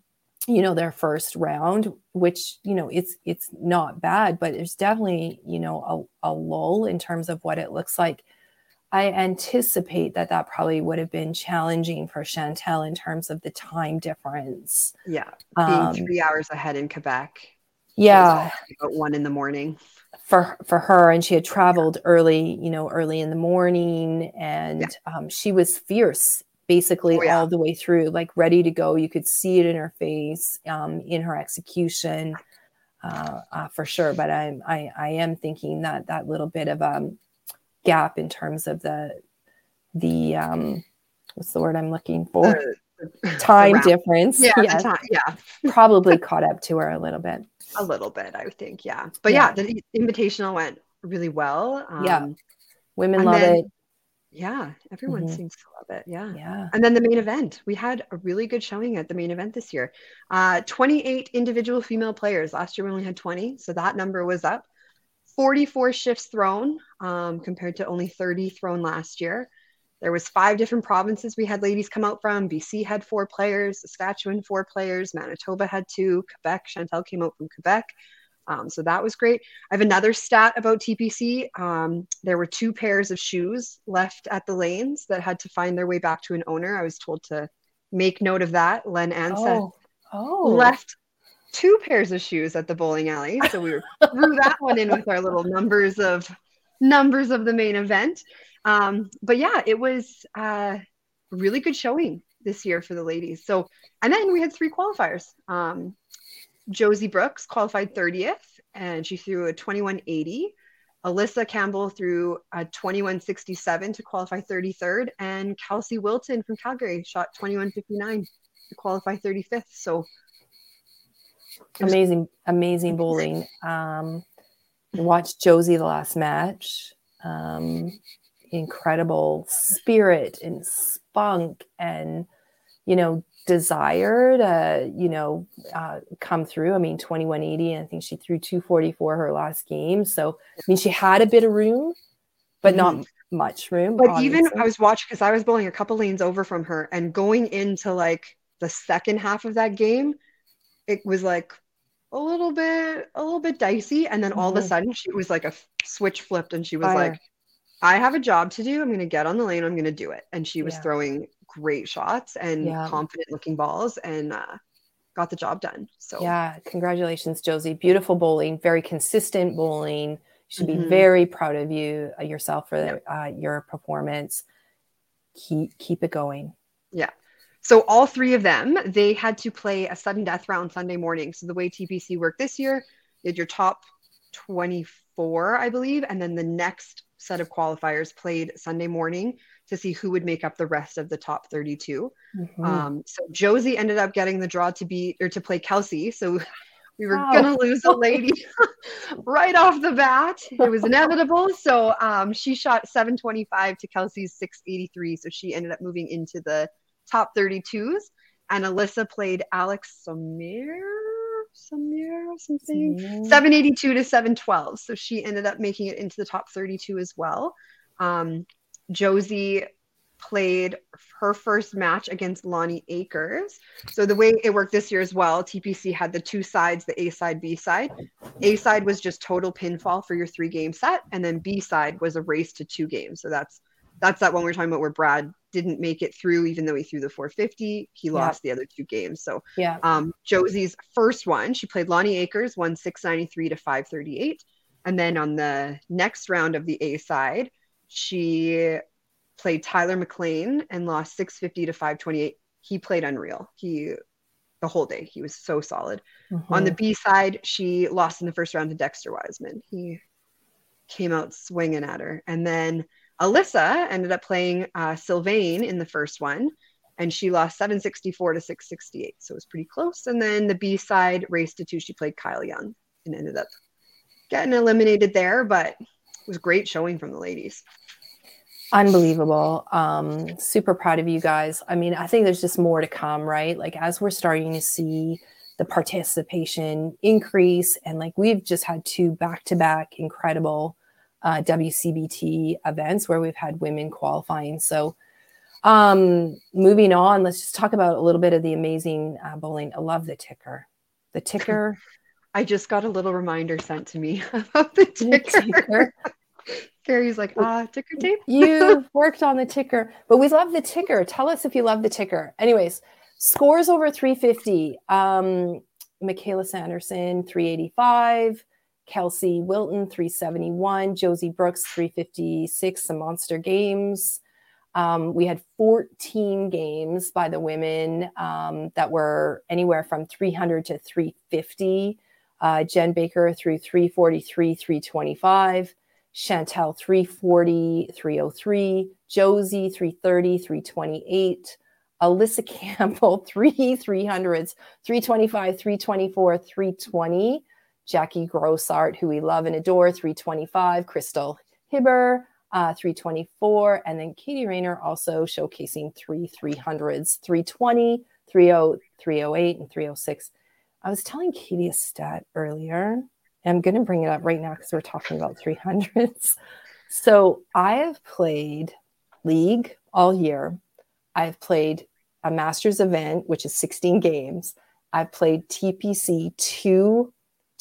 you know their first round which you know it's it's not bad but there's definitely you know a, a lull in terms of what it looks like. I anticipate that that probably would have been challenging for chantel in terms of the time difference. Yeah being um, three hours ahead in quebec yeah. about one in the morning for for her and she had traveled early you know early in the morning and yeah. um, she was fierce basically oh, yeah. all the way through, like ready to go. You could see it in her face, um, in her execution, uh, uh, for sure. But I'm, I, I am thinking that that little bit of a um, gap in terms of the, the, um, what's the word I'm looking for? Time difference. Yeah, [laughs] yeah. yeah. [laughs] probably caught up to her a little bit. A little bit, I think. Yeah, but yeah, yeah the invitational went really well. Um, yeah, women love then, it. Yeah, everyone mm-hmm. seems to love it. Yeah. Yeah. And then the main event. We had a really good showing at the main event this year. Uh, 28 individual female players. Last year we only had 20. So that number was up. 44 shifts thrown um, compared to only 30 thrown last year. There was five different provinces we had ladies come out from. BC had four players, Saskatchewan four players, Manitoba had two, Quebec, Chantel came out from Quebec. Um, so that was great. I have another stat about TPC. Um, there were two pairs of shoes left at the lanes that had to find their way back to an owner. I was told to make note of that. Len Ansa oh. oh. left two pairs of shoes at the bowling alley. So we threw that one in with our little numbers of numbers of the main event. Um, but yeah, it was uh, really good showing this year for the ladies. So, and then we had three qualifiers. Um, Josie Brooks qualified 30th and she threw a 2180. Alyssa Campbell threw a 2167 to qualify 33rd. And Kelsey Wilton from Calgary shot 2159 to qualify 35th. So amazing, amazing bowling. Um, watched Josie the last match. Um, incredible spirit and spunk and you know desire to, you know, uh, come through. I mean, 2180, and I think she threw 244 her last game. So, I mean, she had a bit of room, but mm-hmm. not much room. But obviously. even I was watching because I was bowling a couple lanes over from her and going into like the second half of that game, it was like a little bit, a little bit dicey. And then mm-hmm. all of a mm-hmm. sudden she was like a switch flipped and she was Fire. like, I have a job to do. I'm going to get on the lane. I'm going to do it. And she was yeah. throwing great shots and yeah. confident looking balls and uh, got the job done. So, yeah, congratulations, Josie. Beautiful bowling, very consistent bowling. You should mm-hmm. be very proud of you uh, yourself for the, uh, your performance. Keep keep it going. Yeah. So all three of them, they had to play a sudden death round Sunday morning. So the way TPC worked this year, you had your top 24, I believe, and then the next set of qualifiers played Sunday morning to see who would make up the rest of the top 32. Mm-hmm. Um, so Josie ended up getting the draw to be or to play Kelsey. So [laughs] we were wow. gonna lose a lady [laughs] right off the bat. It was inevitable. [laughs] So um, she shot 725 to Kelsey's 683. So she ended up moving into the top 32s. And Alyssa played Alex Samir. Samir something 782 to 712 so she ended up making it into the top 32 as well um, Josie played her first match against Lonnie Akers. So the way it worked this year as well, TPC had the two sides, the A side, B side. A side was just total pinfall for your three game set, and then B side was a race to two games. So that's that's that one we are talking about where Brad didn't make it through, even though he threw the 450. He yeah. lost the other two games. So yeah, um, Josie's first one, she played Lonnie Akers, won 693 to 538. And then on the next round of the A side, she played Tyler McLean and lost 650 to 528. He played unreal. He the whole day. He was so solid. Mm-hmm. On the B side, she lost in the first round to Dexter Wiseman. He came out swinging at her. And then Alyssa ended up playing uh, Sylvain in the first one, and she lost 764 to 668. So it was pretty close. And then the B side race to two, she played Kyle Young and ended up getting eliminated there, but it was great showing from the ladies. Unbelievable. Um, super proud of you guys. I mean, I think there's just more to come, right? Like as we're starting to see the participation increase, and like we've just had two back-to-back incredible uh, WCBT events where we've had women qualifying. So, um, moving on, let's just talk about a little bit of the amazing uh, bowling. I love the ticker. The ticker. [laughs] I just got a little reminder sent to me [laughs] about the ticker. The ticker. [laughs] Carrie's like, ah, ticker tape. you worked on the ticker, but we love the ticker. Tell us if you love the ticker. Anyways, scores over 350. Um, Michaela Sanderson, 385. Kelsey Wilton, 371. Josie Brooks, 356. Some monster games. Um, we had 14 games by the women um, that were anywhere from 300 to 350. Uh, Jen Baker threw 343, 325. Chantel 340, 303. Josie 330, 328. Alyssa [laughs] Campbell, three 300s, 325, 324, 320. Jackie Grossart, who we love and adore, 325. Crystal Hibber, uh, 324. And then Katie Rayner also showcasing three 300s, 320, 30, 308, and 306. I was telling Katie a stat earlier. I'm going to bring it up right now because we're talking about 300s. So I have played League all year. I've played a master's event, which is 16 games. I've played TPC two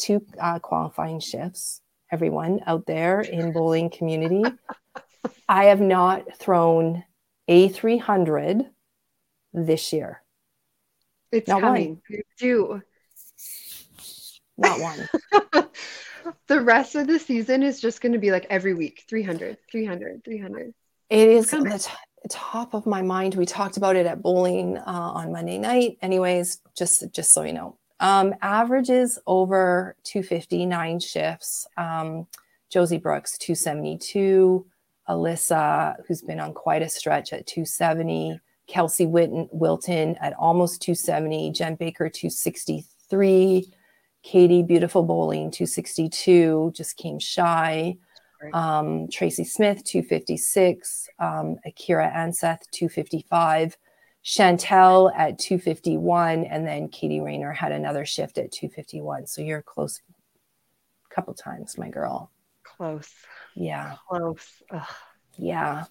two uh, qualifying shifts. Everyone out there in bowling community, [laughs] I have not thrown a 300 this year. It's not coming. One. You do. Not one. [laughs] the rest of the season is just going to be like every week 300, 300, 300. It is the t- top of my mind. We talked about it at bowling uh, on Monday night. Anyways, just just so you know, um, averages over 259 shifts. Um, Josie Brooks 272. Alyssa, who's been on quite a stretch at 270. Kelsey Wilton, Wilton at almost 270. Jen Baker 263. Katie Beautiful Bowling 262 just came shy. Um, Tracy Smith 256. Um, Akira Anseth 255. Chantel at 251, and then Katie Rayner had another shift at 251. So you're close a couple times, my girl. Close. Yeah. Close. Ugh. Yeah.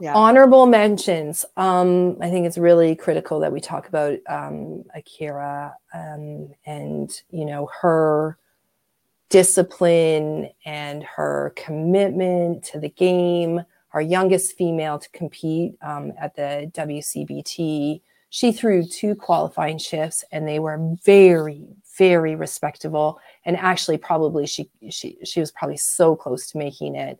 Yeah. Honorable mentions. Um, I think it's really critical that we talk about um, Akira um, and you know her discipline and her commitment to the game our youngest female to compete um, at the WCBT. She threw two qualifying shifts and they were very, very respectable. And actually, probably she she she was probably so close to making it.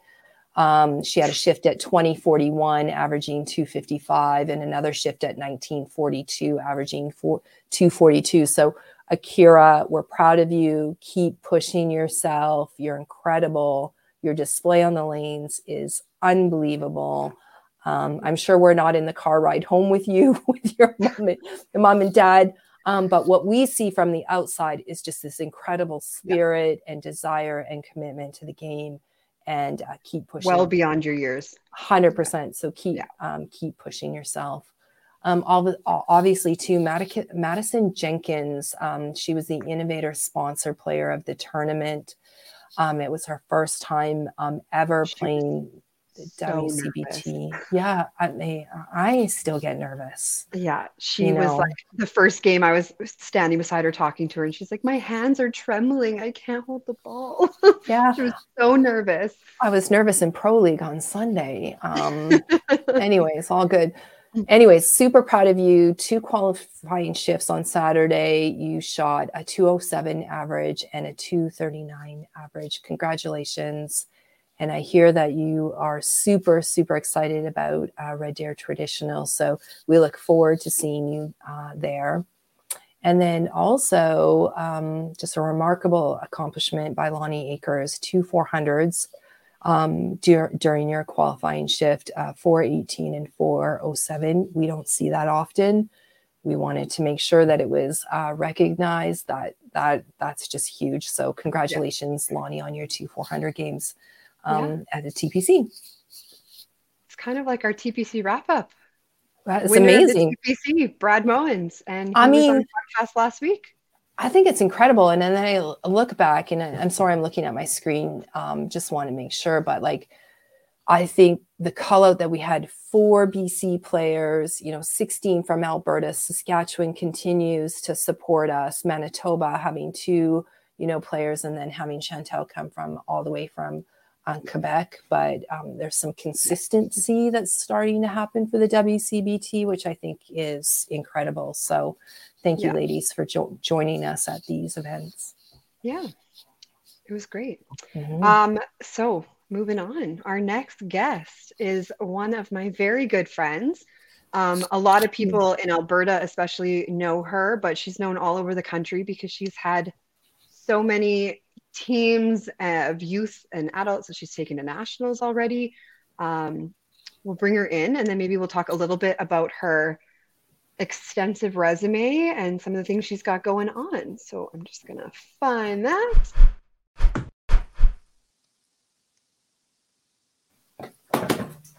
Um, she had a shift at 2041, averaging 255, and another shift at 1942, averaging four, 242. So, Akira, we're proud of you. Keep pushing yourself. You're incredible. Your display on the lanes is unbelievable. Um, I'm sure we're not in the car ride home with you, [laughs] with your mom and, your mom and dad. Um, but what we see from the outside is just this incredible spirit yeah. and desire and commitment to the game, and uh, keep pushing. Well beyond your years. Hundred percent. So keep yeah. um, keep pushing yourself. Um, all, obviously, too, Madison Jenkins. Um, she was the innovator sponsor player of the tournament. Um, it was her first time um, ever playing WCBT. Nervous. Yeah, I mean, I still get nervous. Yeah, she you was know? like the first game. I was standing beside her talking to her, and she's like, "My hands are trembling. I can't hold the ball." [laughs] Yeah, she was so nervous. I was nervous in pro league on Sunday. Um, [laughs] anyways, all good. Anyways, super proud of you. Two qualifying shifts on Saturday. You shot a 207 average and a 239 average. Congratulations. And I hear that you are super, super excited about uh, Red Deer Traditional. So we look forward to seeing you uh, there. And then also, um, just a remarkable accomplishment by Lonnie Akers, two 400s um, dur- during your qualifying shift, uh, 418 and 407. We don't see that often. We wanted to make sure that it was uh, recognized that that that's just huge. So congratulations, yeah. Lonnie, on your two 400 games um, yeah. at the TPC. It's kind of like our TPC wrap up. That's amazing. TPC, Brad Mowens, and I mean, podcast last week. I think it's incredible. And then I look back, and I'm sorry, I'm looking at my screen. Um, just want to make sure, but like, I think the call out that we had four BC players, you know, 16 from Alberta, Saskatchewan continues to support us, Manitoba having two, you know, players, and then having Chantel come from all the way from on Quebec, but um, there's some consistency that's starting to happen for the WCBT, which I think is incredible. So, thank you, yeah. ladies, for jo- joining us at these events. Yeah, it was great. Mm-hmm. Um, so, moving on. Our next guest is one of my very good friends. Um, a lot of people in Alberta, especially, know her, but she's known all over the country because she's had so many teams of youth and adults that she's taken to nationals already. Um, we'll bring her in and then maybe we'll talk a little bit about her extensive resume and some of the things she's got going on. So I'm just going to find that.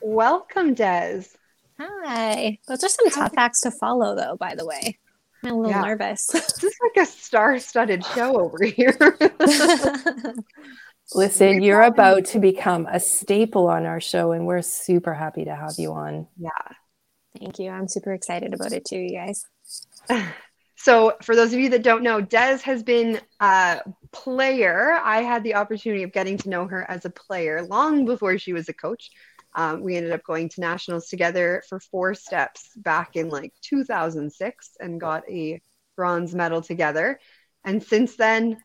Welcome, Des. Hi. Those are some tough acts to follow, though, by the way. I'm a little yeah. nervous. this is like a star studded show [laughs] over here. [laughs] Listen, you're about to become a staple on our show, and we're super happy to have you on. Yeah. Thank you. I'm super excited about it too, you guys. [sighs] So, for those of you that don't know, Des has been a player. I had the opportunity of getting to know her as a player long before she was a coach. Um, we ended up going to nationals together for four steps back in like 2006 and got a bronze medal together. And since then,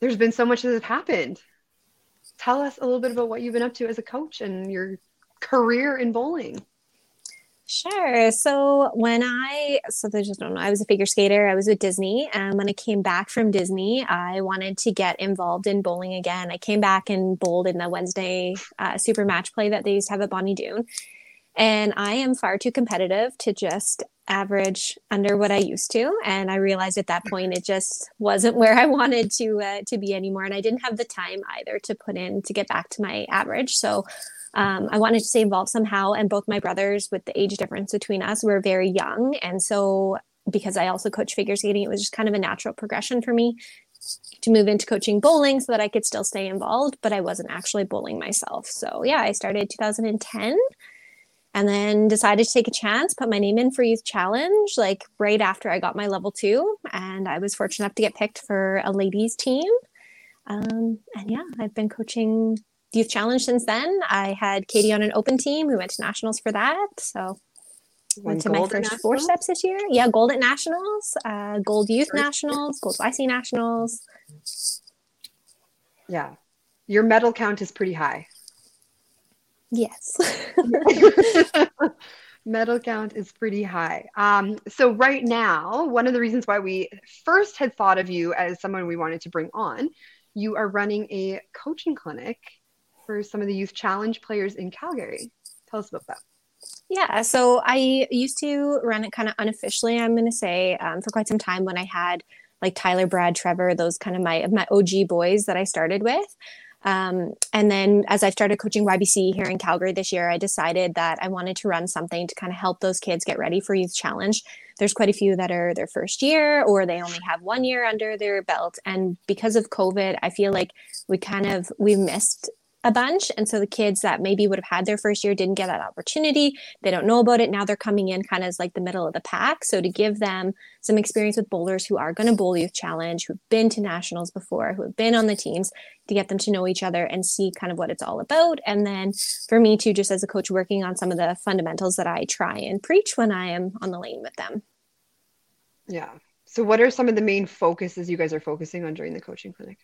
there's been so much that has happened. Tell us a little bit about what you've been up to as a coach and your career in bowling. Sure. So when I, so they just don't know, I was a figure skater. I was with Disney. And when I came back from Disney, I wanted to get involved in bowling again. I came back and bowled in the Wednesday uh, super match play that they used to have at Bonnie Doon. And I am far too competitive to just average under what I used to. And I realized at that point it just wasn't [laughs] where I wanted to uh, to be anymore. And I didn't have the time either to put in to get back to my average. So um, I wanted to stay involved somehow. And both my brothers, with the age difference between us, were very young. And so, because I also coach figure skating, it was just kind of a natural progression for me to move into coaching bowling so that I could still stay involved, but I wasn't actually bowling myself. So, yeah, I started 2010 and then decided to take a chance, put my name in for Youth Challenge like right after I got my level two. And I was fortunate enough to get picked for a ladies team. Um, and yeah, I've been coaching youth challenge since then. I had Katie on an open team. We went to nationals for that. So went to my first four steps this year. Yeah, gold at nationals, uh, gold youth nationals, gold YC nationals. Yeah, your medal count is pretty high. Yes. [laughs] medal count is pretty high. Um, so right now, one of the reasons why we first had thought of you as someone we wanted to bring on, you are running a coaching clinic for some of the youth challenge players in Calgary. Tell us about that. Yeah, so I used to run it kind of unofficially. I'm going to say um, for quite some time when I had like Tyler, Brad, Trevor, those kind of my my OG boys that I started with. Um, and then as I started coaching YBC here in Calgary this year, I decided that I wanted to run something to kind of help those kids get ready for Youth Challenge. There's quite a few that are their first year or they only have one year under their belt. And because of COVID, I feel like we kind of we missed a bunch. And so the kids that maybe would have had their first year didn't get that opportunity. They don't know about it. Now they're coming in kind of as like the middle of the pack. So to give them some experience with bowlers who are going to bowl youth challenge, who've been to nationals before, who have been on the teams, to get them to know each other and see kind of what it's all about. And then for me too, just as a coach, working on some of the fundamentals that I try and preach when I am on the lane with them. Yeah. So what are some of the main focuses you guys are focusing on during the coaching clinic?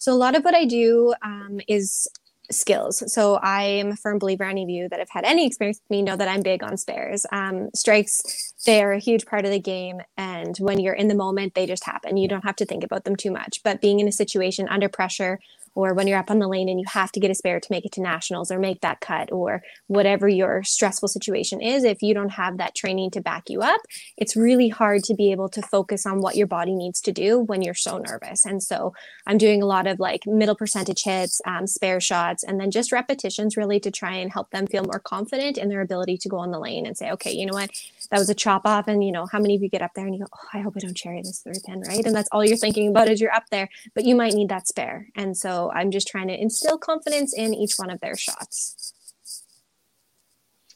So a lot of what I do um, is skills. So I am a firm believer. Any of you that have had any experience with me know that I'm big on spares. Um, strikes, they're a huge part of the game. And when you're in the moment, they just happen. You don't have to think about them too much. But being in a situation under pressure or when you're up on the lane and you have to get a spare to make it to nationals or make that cut or whatever your stressful situation is if you don't have that training to back you up it's really hard to be able to focus on what your body needs to do when you're so nervous. And so i'm doing a lot of like middle percentage hits um, spare shots and then just repetitions really to try and help them feel more confident in their ability to go on the lane and say okay you know what? That was a chop off and you know how many of you get up there? And you go oh i hope i don't cherry this third pin right? And that's all you're thinking about as you're up there but you might need that spare. And so i'm just trying to instill confidence in each one of their shots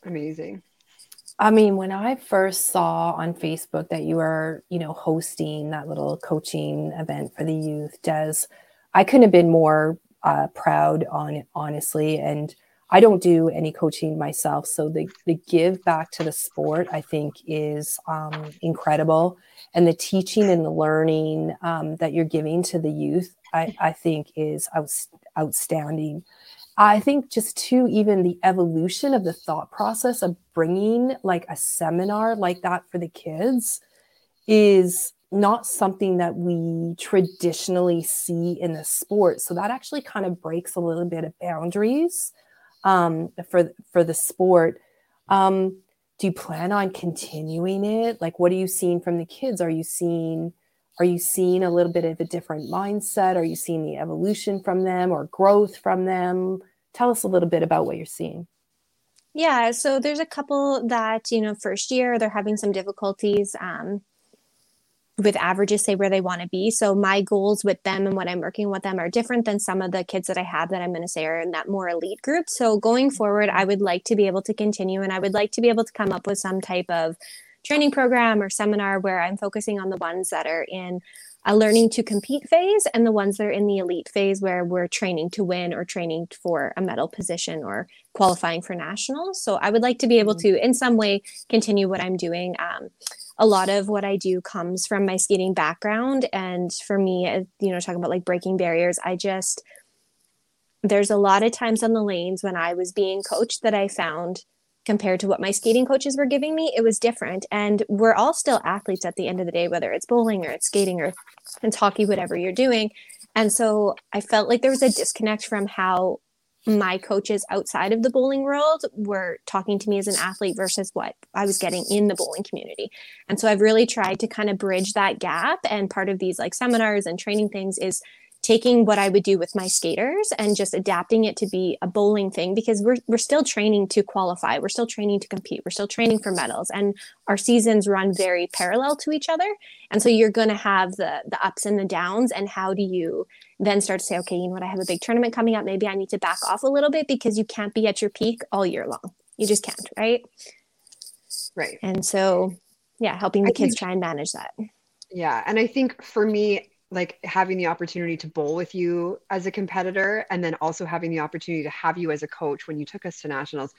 amazing I mean, when I first saw on Facebook that you were, you know, hosting that little coaching event for the youth, Des, I couldn't have been more uh, proud on it, honestly. And I don't do any coaching myself. So the, the give back to the sport, I think, is um, incredible. And the teaching and the learning um, that you're giving to the youth, I, I think is out, outstanding. I think just to even the evolution of the thought process of bringing like a seminar like that for the kids is not something that we traditionally see in the sport. So that actually kind of breaks a little bit of boundaries um, for for the sport. Um, do you plan on continuing it? Like, what are you seeing from the kids? Are you seeing are you seeing a little bit of a different mindset? Are you seeing the evolution from them or growth from them? Tell us a little bit about what you're seeing. Yeah, so there's a couple that you know first year they're having some difficulties. Um, with averages say where they want to be. So my goals with them and what I'm working with them are different than some of the kids that I have that I'm going to say are in that more elite group. So going forward, I would like to be able to continue and I would like to be able to come up with some type of training program or seminar where I'm focusing on the ones that are in a learning to compete phase and the ones that are in the elite phase where we're training to win or training for a medal position or qualifying for nationals. So I would like to be able mm-hmm. to, in some way, continue what I'm doing. Um, a lot of what I do comes from my skating background. And for me, uh, you know, talking about like breaking barriers, I just, there's a lot of times on the lanes when I was being coached that I found compared to what my skating coaches were giving me, it was different. And we're all still athletes at the end of the day, whether it's bowling or it's skating or it's hockey, whatever you're doing. And so I felt like there was a disconnect from how my coaches outside of the bowling world were talking to me as an athlete versus what I was getting in the bowling community. And so I've really tried to kind of bridge that gap. And part of these like seminars and training things is taking what I would do with my skaters and just adapting it to be a bowling thing because we're we're still training to qualify. We're still training to compete. We're still training for medals and our seasons run very parallel to each other. And so you're going to have the the ups and the downs and how do you then start to say okay, you know what, I have a big tournament coming up, maybe I need to back off a little bit because you can't be at your peak all year long. You just can't, right? Right. And so yeah, helping the I kids think, try and manage that. Yeah, and I think for me like having the opportunity to bowl with you as a competitor and then also having the opportunity to have you as a coach when you took us to nationals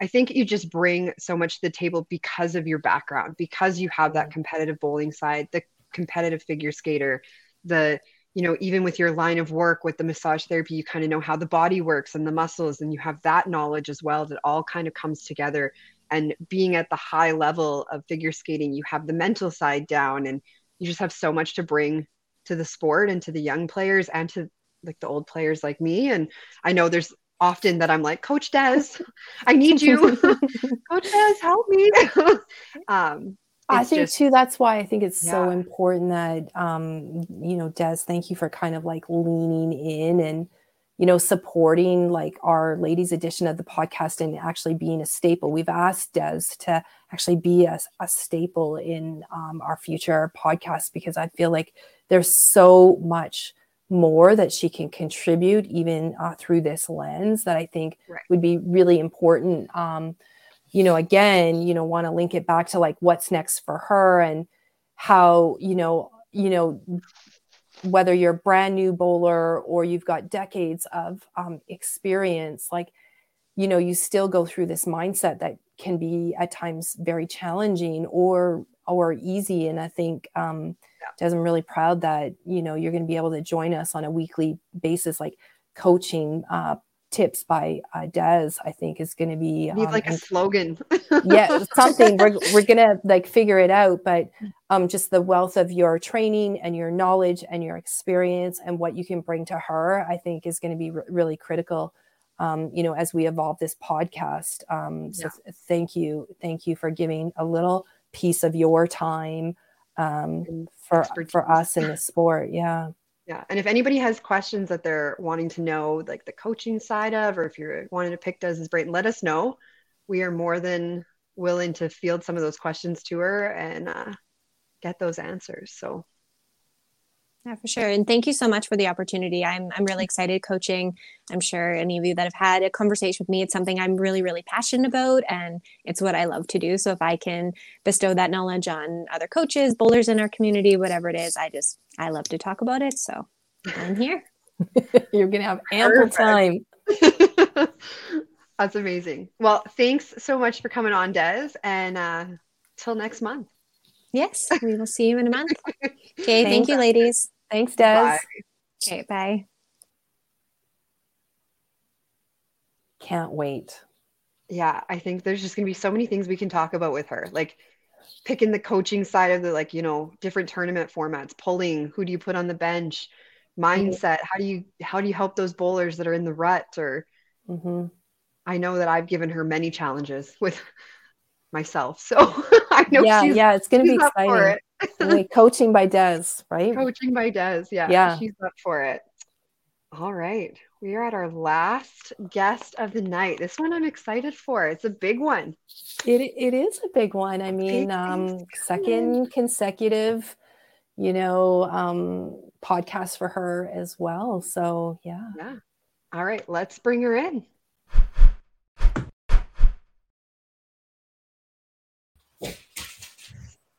i think you just bring so much to the table because of your background because you have that mm-hmm. competitive bowling side the competitive figure skater the you know even with your line of work with the massage therapy you kind of know how the body works and the muscles and you have that knowledge as well that all kind of comes together. And being at the high level of figure skating you have the mental side down and you just have so much to bring to the sport and to the young players and to like the old players like me. And I know there's often that I'm like, Coach Des, I need you. [laughs] Coach Des, help me. [laughs] um, I think just, too, that's why I think it's yeah. so important that, um, you know, Des, thank you for kind of like leaning in and, you know, supporting like our ladies edition of the podcast and actually being a staple. We've asked Des to actually be a, a staple in um, our future podcast because I feel like there's so much more that she can contribute even uh, through this lens that I think right. would be really important. Um, you know, again, you know, want to link it back to like what's next for her and how, you know, you know, whether you're a brand new bowler or you've got decades of um, experience, like, you know, you still go through this mindset that can be at times very challenging or or easy. And I think um, Des, I'm really proud that you know you're going to be able to join us on a weekly basis, like coaching uh, tips by uh, Des. I think is going to be um, like a slogan. [laughs] yeah, something we're we're gonna like figure it out. But um, just the wealth of your training and your knowledge and your experience and what you can bring to her, I think is going to be really critical. Um, you know, as we evolve this podcast. Um, so yeah. thank you, thank you for giving a little piece of your time um, for for us in the sport. Yeah. Yeah. And if anybody has questions that they're wanting to know, like the coaching side of, or if you're wanting to pick Des's brain, let us know. We are more than willing to field some of those questions to her and uh, get those answers. So yeah, for sure. And thank you so much for the opportunity. I'm I'm really excited coaching. I'm sure any of you that have had a conversation with me, it's something I'm really, really passionate about and it's what I love to do. So if I can bestow that knowledge on other coaches, bowlers in our community, whatever it is, I just I love to talk about it. So I'm here. [laughs] You're gonna have ample Perfect. time. [laughs] That's amazing. Well, thanks so much for coming on, Des, and uh, till next month. Yes, we will see you in a month. [laughs] Okay, thank you, ladies. Thanks, Des. Bye. Okay, bye. Can't wait. Yeah, I think there's just going to be so many things we can talk about with her. Like picking the coaching side of the like, you know, different tournament formats, pulling, who do you put on the bench, mindset, how do you how do you help those bowlers that are in the rut or mm-hmm. I know that I've given her many challenges with [laughs] myself. So [laughs] I know yeah, yeah, it's going to be exciting. It. [laughs] coaching by Des, right? Coaching by Des, yeah, yeah, she's up for it. All right, we are at our last guest of the night. This one I'm excited for. It's a big one. It it is a big one. I mean, um, second consecutive, you know, um, podcast for her as well. So yeah, yeah. All right, let's bring her in.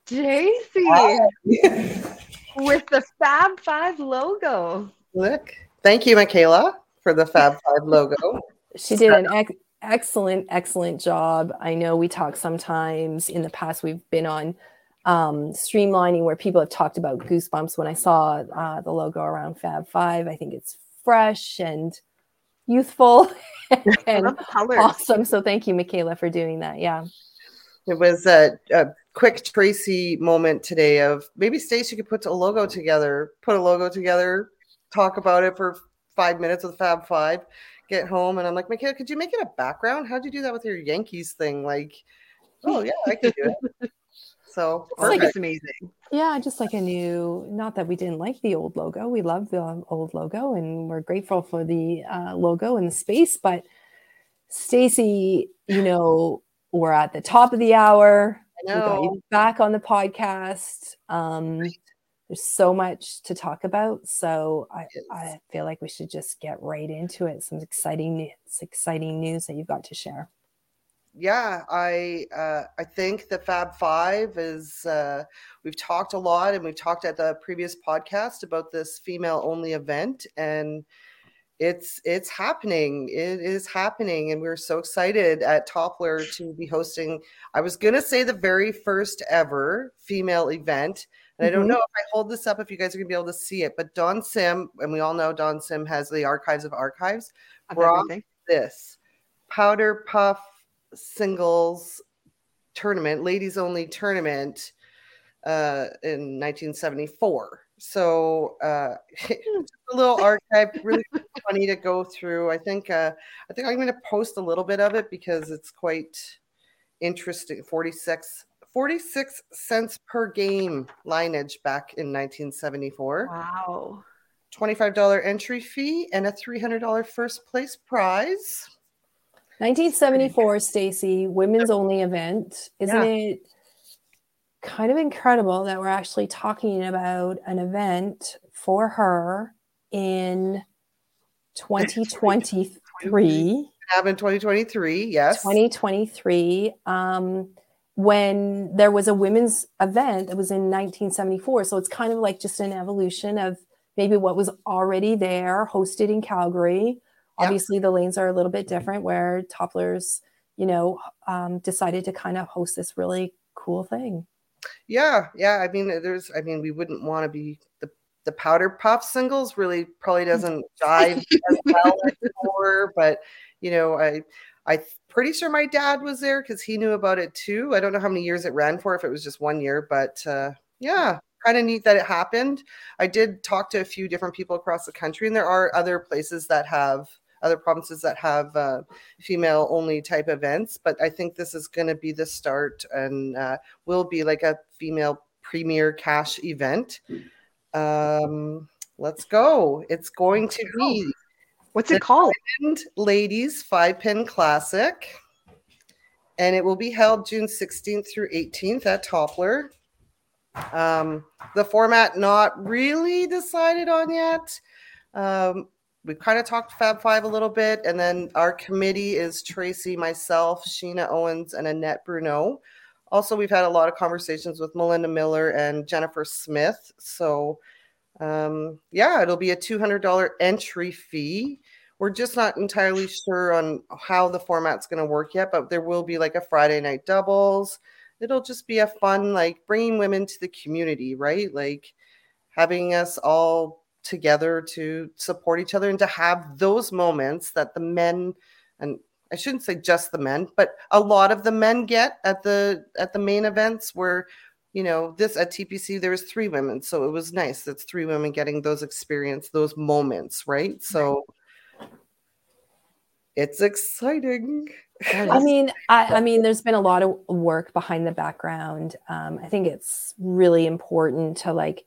Stacy with the Fab Five logo. Look, thank you, Michaela, for the Fab Five logo. She did an ex- excellent, excellent job. I know we talk sometimes in the past. We've been on um, streamlining where people have talked about goosebumps. When I saw uh, the logo around Fab Five, I think it's fresh and youthful [laughs] and awesome. So thank you, Michaela, for doing that. Yeah. It was a, a quick Tracy moment today of maybe Stacey could put a logo together, put a logo together, talk about it for five minutes with Fab Five, get home, and I'm like, Michaela, could you make it a background? How'd you do that with your Yankees thing? Like, oh yeah, I could do it. [laughs] So it's like it's amazing. Yeah, just like a new. Not that we didn't like the old logo. We love the old logo, and we're grateful for the uh, logo and the space. But Stacy, you know, we're at the top of the hour. Got you back on the podcast. Um, right. There's so much to talk about, so I, I feel like we should just get right into it. Some exciting, exciting news that you've got to share. Yeah, I uh, I think the Fab Five is. Uh, we've talked a lot, and we've talked at the previous podcast about this female only event, and it's it's happening it is happening and we're so excited at toppler to be hosting i was going to say the very first ever female event and mm-hmm. i don't mm-hmm. know if i hold this up if you guys are going to be able to see it but don sim and we all know don sim has the archives of archives brought this powder puff singles tournament ladies only tournament uh, in 1974 so uh, [laughs] a little [laughs] archive, really funny to go through. I think uh, I think I'm going to post a little bit of it because it's quite interesting. 46, 46 cents per game lineage back in 1974. Wow. $25 entry fee and a $300 first place prize. 1974, Stacy, women's only event. Isn't yeah. it kind of incredible that we're actually talking about an event for her in 2023. Have in 2023, yes. 2023. Um, when there was a women's event that was in 1974. So it's kind of like just an evolution of maybe what was already there, hosted in Calgary. Obviously, the lanes are a little bit different where Topplers, you know, um, decided to kind of host this really cool thing. Yeah, yeah. I mean, there's. I mean, we wouldn't want to be the the powder puff singles. Really, probably doesn't jive as well [laughs] anymore. But you know, I I'm pretty sure my dad was there because he knew about it too. I don't know how many years it ran for. If it was just one year, but uh, yeah, kind of neat that it happened. I did talk to a few different people across the country, and there are other places that have other provinces that have uh, female only type events. But I think this is going to be the start and uh, will be like a female premier cash event. Um, let's go. It's going to be what's it called? Ladies Five Pin Classic. And it will be held June 16th through 18th at Toppler. Um, the format not really decided on yet. Um, we've kind of talked Fab Five a little bit, and then our committee is Tracy, myself, Sheena Owens, and Annette Bruno. Also, we've had a lot of conversations with Melinda Miller and Jennifer Smith. So, um, yeah, it'll be a $200 entry fee. We're just not entirely sure on how the format's going to work yet, but there will be like a Friday night doubles. It'll just be a fun, like bringing women to the community, right? Like having us all together to support each other and to have those moments that the men and I shouldn't say just the men, but a lot of the men get at the at the main events where you know this at TPC there was three women, so it was nice. That's three women getting those experience, those moments, right? So it's exciting. I mean, I, I, mean, there's been a lot of work behind the background. Um, I think it's really important to like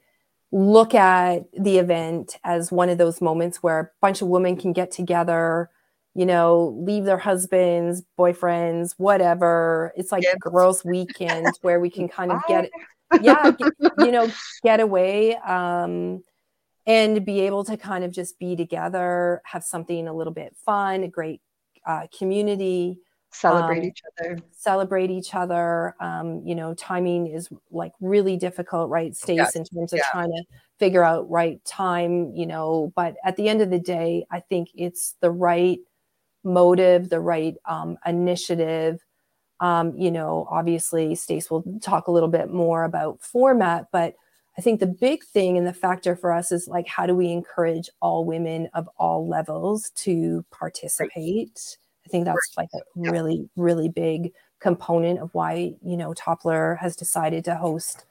look at the event as one of those moments where a bunch of women can get together, you know, leave their husbands, boyfriends, whatever. It's like yes. girls' weekend where we can kind of get, yeah, get, you know, get away. Um, and be able to kind of just be together, have something a little bit fun, a great uh, community. Celebrate um, each other. Celebrate each other. Um, you know, timing is like really difficult, right, Stace, in terms of yeah. trying to figure out right time, you know. But at the end of the day, I think it's the right motive, the right um, initiative. Um, you know, obviously, Stace will talk a little bit more about format, but I think the big thing and the factor for us is like, how do we encourage all women of all levels to participate? I think that's like a really, really big component of why, you know, Toppler has decided to host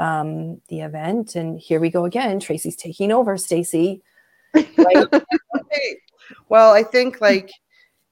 um, the event. And here we go again. Tracy's taking over, Stacy. Right? [laughs] well, I think like,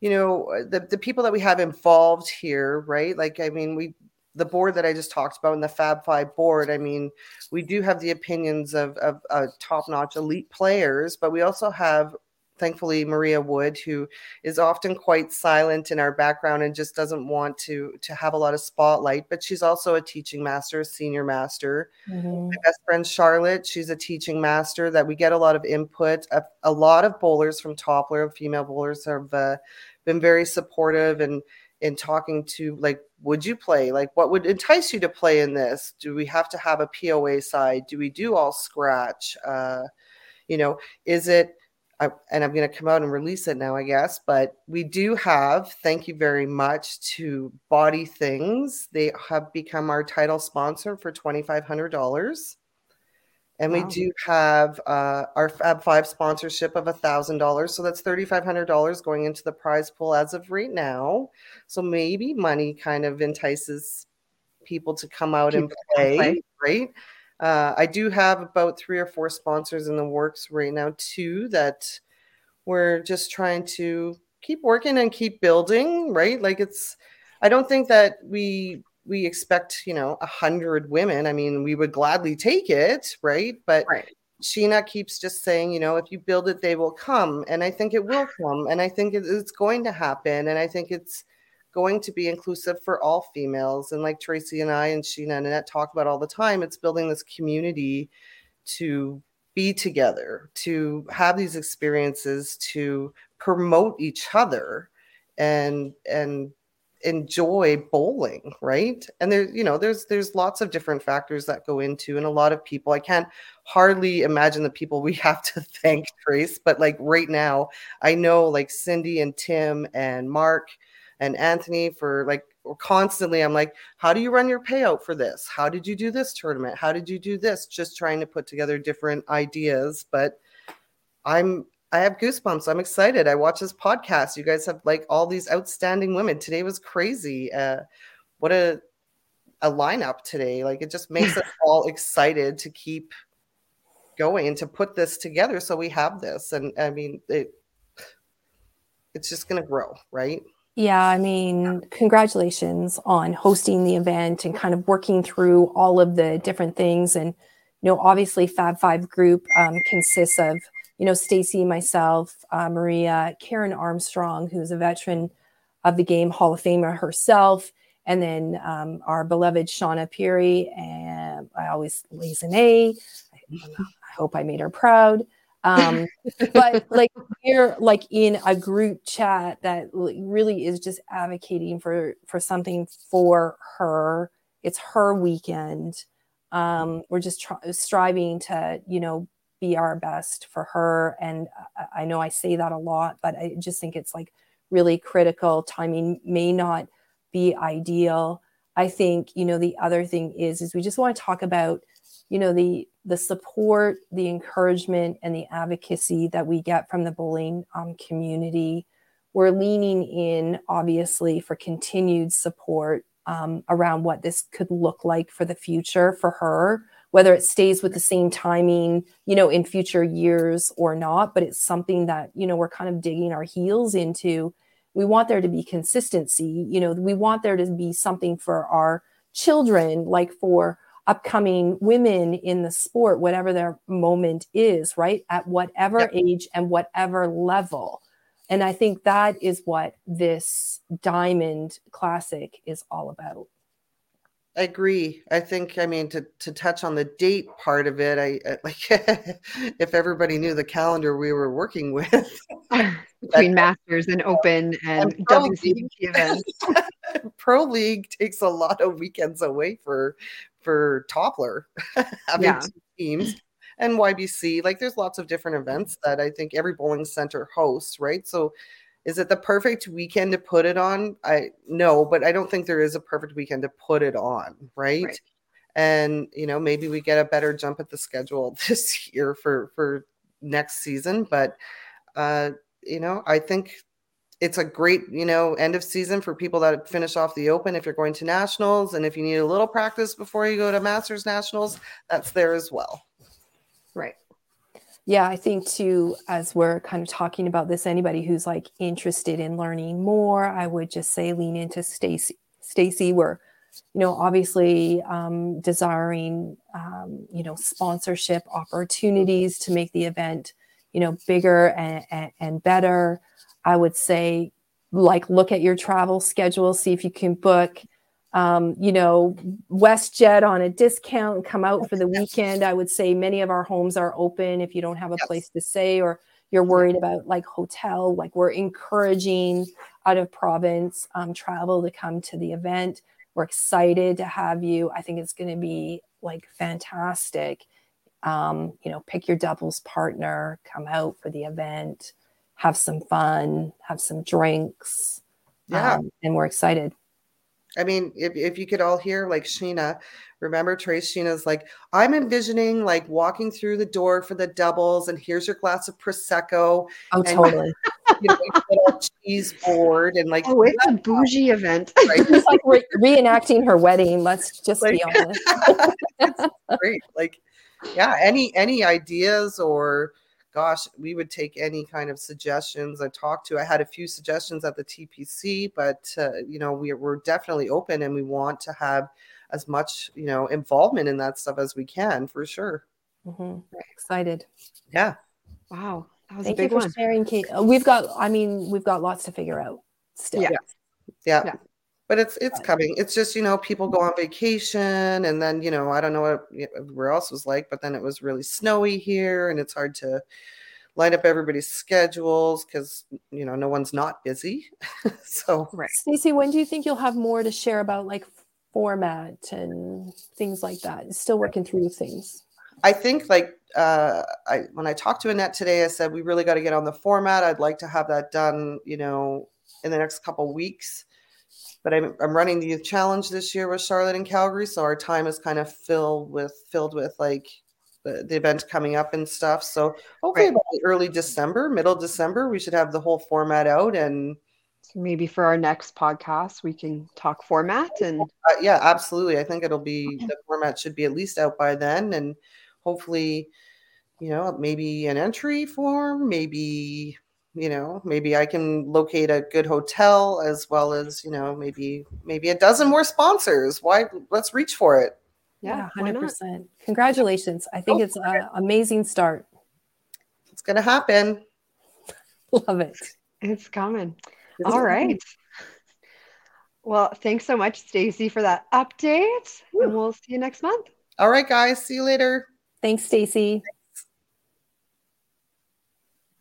you know, the, the people that we have involved here, right? Like, I mean, we the board that I just talked about in the Fab Five board, I mean, we do have the opinions of, of uh, top notch elite players, but we also have, thankfully, Maria Wood, who is often quite silent in our background and just doesn't want to to have a lot of spotlight. But she's also a teaching master, a senior master. Mm-hmm. My best friend Charlotte, she's a teaching master that we get a lot of input. A, a lot of bowlers from Toppler, female bowlers, have uh, been very supportive and in talking to like would you play like what would entice you to play in this do we have to have a poa side do we do all scratch uh you know is it I, and i'm going to come out and release it now i guess but we do have thank you very much to body things they have become our title sponsor for $2500 and wow. we do have uh, our Fab Five sponsorship of $1,000. So that's $3,500 going into the prize pool as of right now. So maybe money kind of entices people to come out and play, play, right? Uh, I do have about three or four sponsors in the works right now, too, that we're just trying to keep working and keep building, right? Like it's, I don't think that we we expect, you know, a hundred women. I mean, we would gladly take it, right? But right. Sheena keeps just saying, you know, if you build it, they will come. And I think it will come. And I think it's going to happen. And I think it's going to be inclusive for all females. And like Tracy and I and Sheena and Annette talk about all the time, it's building this community to be together, to have these experiences, to promote each other and and enjoy bowling right and there's you know there's there's lots of different factors that go into and a lot of people i can't hardly imagine the people we [laughs] have to thank trace but like right now i know like cindy and tim and mark and anthony for like constantly i'm like how do you run your payout for this how did you do this tournament how did you do this just trying to put together different ideas but i'm I have goosebumps. I'm excited. I watch this podcast. You guys have like all these outstanding women. Today was crazy. Uh, what a a lineup today. Like it just makes us all [laughs] excited to keep going and to put this together so we have this. And I mean it it's just gonna grow, right? Yeah, I mean, congratulations on hosting the event and kind of working through all of the different things. And, you know, obviously Fab Five Group um, consists of you know, Stacy, myself, uh, Maria, Karen Armstrong, who's a veteran of the game, Hall of Famer herself, and then um, our beloved Shauna Peary, and I always lays an A. I hope I made her proud. Um, but [laughs] like we're like in a group chat that really is just advocating for for something for her. It's her weekend. Um, we're just tr- striving to you know be our best for her. And I know I say that a lot, but I just think it's like really critical. Timing may not be ideal. I think, you know, the other thing is, is we just want to talk about, you know, the the support, the encouragement, and the advocacy that we get from the bullying um, community. We're leaning in, obviously, for continued support um, around what this could look like for the future for her, whether it stays with the same timing, you know, in future years or not. But it's something that, you know, we're kind of digging our heels into. We want there to be consistency. You know, we want there to be something for our children, like for upcoming women in the sport, whatever their moment is, right? At whatever yep. age and whatever level. And I think that is what this Diamond Classic is all about. I agree. I think, I mean, to, to touch on the date part of it, I, I [laughs] like if everybody knew the calendar we were working with [laughs] between Masters and Open and, [laughs] and WCBT events. Pro League takes a lot of weekends away for for Toppler [laughs] having yeah. teams and YBC. Like there's lots of different events that I think every bowling center hosts, right? So is it the perfect weekend to put it on? I no, but I don't think there is a perfect weekend to put it on, right? right. And you know, maybe we get a better jump at the schedule [laughs] this year for for next season, but uh you know, I think it's a great, you know, end of season for people that finish off the open if you're going to nationals and if you need a little practice before you go to masters nationals, that's there as well. Right. Yeah, I think too, as we're kind of talking about this, anybody who's like interested in learning more, I would just say lean into Stacy. Stacy, we're, you know, obviously um, desiring, um, you know, sponsorship opportunities to make the event, you know, bigger and, and, and better. I would say, like, look at your travel schedule, see if you can book, um, you know, WestJet on a discount, come out for the weekend. I would say many of our homes are open if you don't have a yes. place to stay or you're worried about like hotel. Like, we're encouraging out of province um, travel to come to the event. We're excited to have you. I think it's going to be like fantastic. Um, you know, pick your doubles partner, come out for the event have some fun, have some drinks. Yeah. Um, and we're excited. I mean, if, if you could all hear like Sheena, remember Trace Sheena's like, I'm envisioning like walking through the door for the doubles and here's your glass of Prosecco. Oh, and, totally. [laughs] You know, cheese board and like, oh, it's a [laughs] bougie event. [laughs] Right? it's like re- reenacting her wedding. Let's just like, be honest. great. Like, yeah, any, any ideas or, gosh, we would take any kind of suggestions. I talked to, I had a few suggestions at the TPC, but uh, you know, we, we're definitely open and we want to have as much, you know, involvement in that stuff as we can for sure. Mm-hmm. Excited. Yeah. Wow. That was Thank a big you for one. sharing, Kate. We've got, I mean, we've got lots to figure out still. Yeah. Yeah. yeah but it's it's coming. It's just you know people go on vacation and then you know i don't know what everywhere else was like but then it was really snowy here and it's hard to line up everybody's schedules because you know no one's not busy. [laughs] So right. Stacey, when do you think you'll have more to share about like format and things like that? Still working through things. I think like uh, I when I talked to Annette today, I said we really got to get on the format. I'd like to have that done, you know, in the next couple weeks but I'm, I'm running the youth challenge this year with Charlotte and Calgary, so our time is kind of filled with filled with like the, the event coming up and stuff. So hopefully right. early December, middle December, we should have the whole format out and maybe for our next podcast we can talk format and uh, yeah absolutely i think it'll be the format should be at least out by then and hopefully you know maybe an entry form maybe you know maybe i can locate a good hotel as well as you know maybe maybe a dozen more sponsors. Why let's reach for it. Yeah, 100% congratulations. I think oh, it's an amazing start. It's gonna happen. [laughs] Love it. It's coming. All right. Well thanks so much stacy for that update and we'll see you next month. All right guys. See you later. Thanks stacy.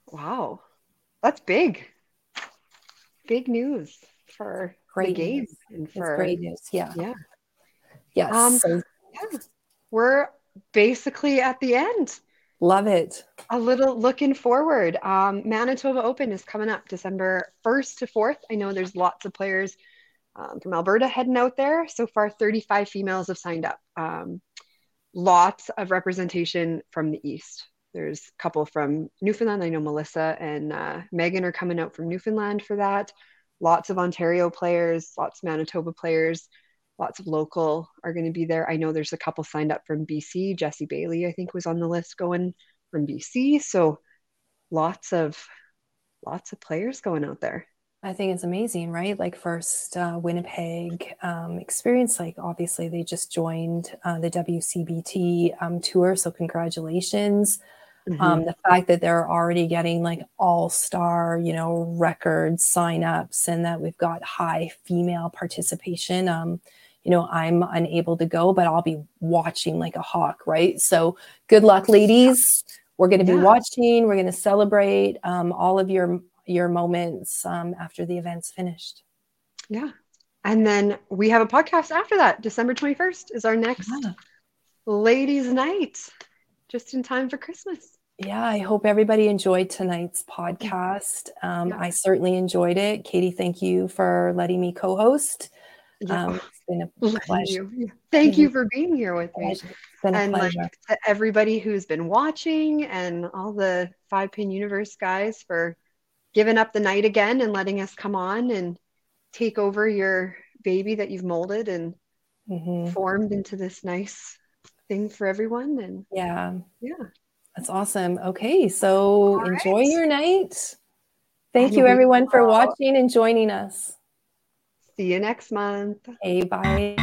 Wow that's big. Big news for great the game news. and for great news. Yeah. Yeah. Yes. Um, so, yeah. We're basically at the end. Love it. A little looking forward. Um, Manitoba Open is coming up December 1st to 4th. I know there's lots of players um, from Alberta heading out there. So far, 35 females have signed up. Um, lots of representation from the East. There's a couple from Newfoundland. I know Melissa and uh, Megan are coming out from Newfoundland for that. Lots of Ontario players, lots of Manitoba players, lots of local are going to be there. I know there's a couple signed up from BC. Jesse Bailey, I think, was on the list going from BC. So lots of lots of players going out there. I think it's amazing, right? Like first uh, Winnipeg um, experience, like obviously they just joined uh, the WCBT um, tour, so congratulations. Mm-hmm. Um, the fact that they're already getting like all star, you know, record signups and that we've got high female participation. Um, you know, I'm unable to go, but I'll be watching like a hawk, right? So good luck, ladies. We're going to be yeah. watching. We're going to celebrate um, all of your your moments um, after the event's finished. Yeah. And then we have a podcast after that. December 21st is our next yeah. ladies' night, just in time for Christmas. Yeah, I hope everybody enjoyed tonight's podcast. Um, yeah. I certainly enjoyed it. Katie, thank you for letting me co host. Yeah. Um, it's been a [laughs] pleasure. You. Thank you for being here with me. and like to everybody who's been watching and all the Five Pin Universe guys for giving up the night again and letting us come on and take over your baby that you've molded and mm-hmm. formed into this nice thing for everyone. And yeah, yeah, that's awesome. Okay, so All enjoy right. your night. Thank you, everyone, for watching and joining us. See you next month. Hey, bye.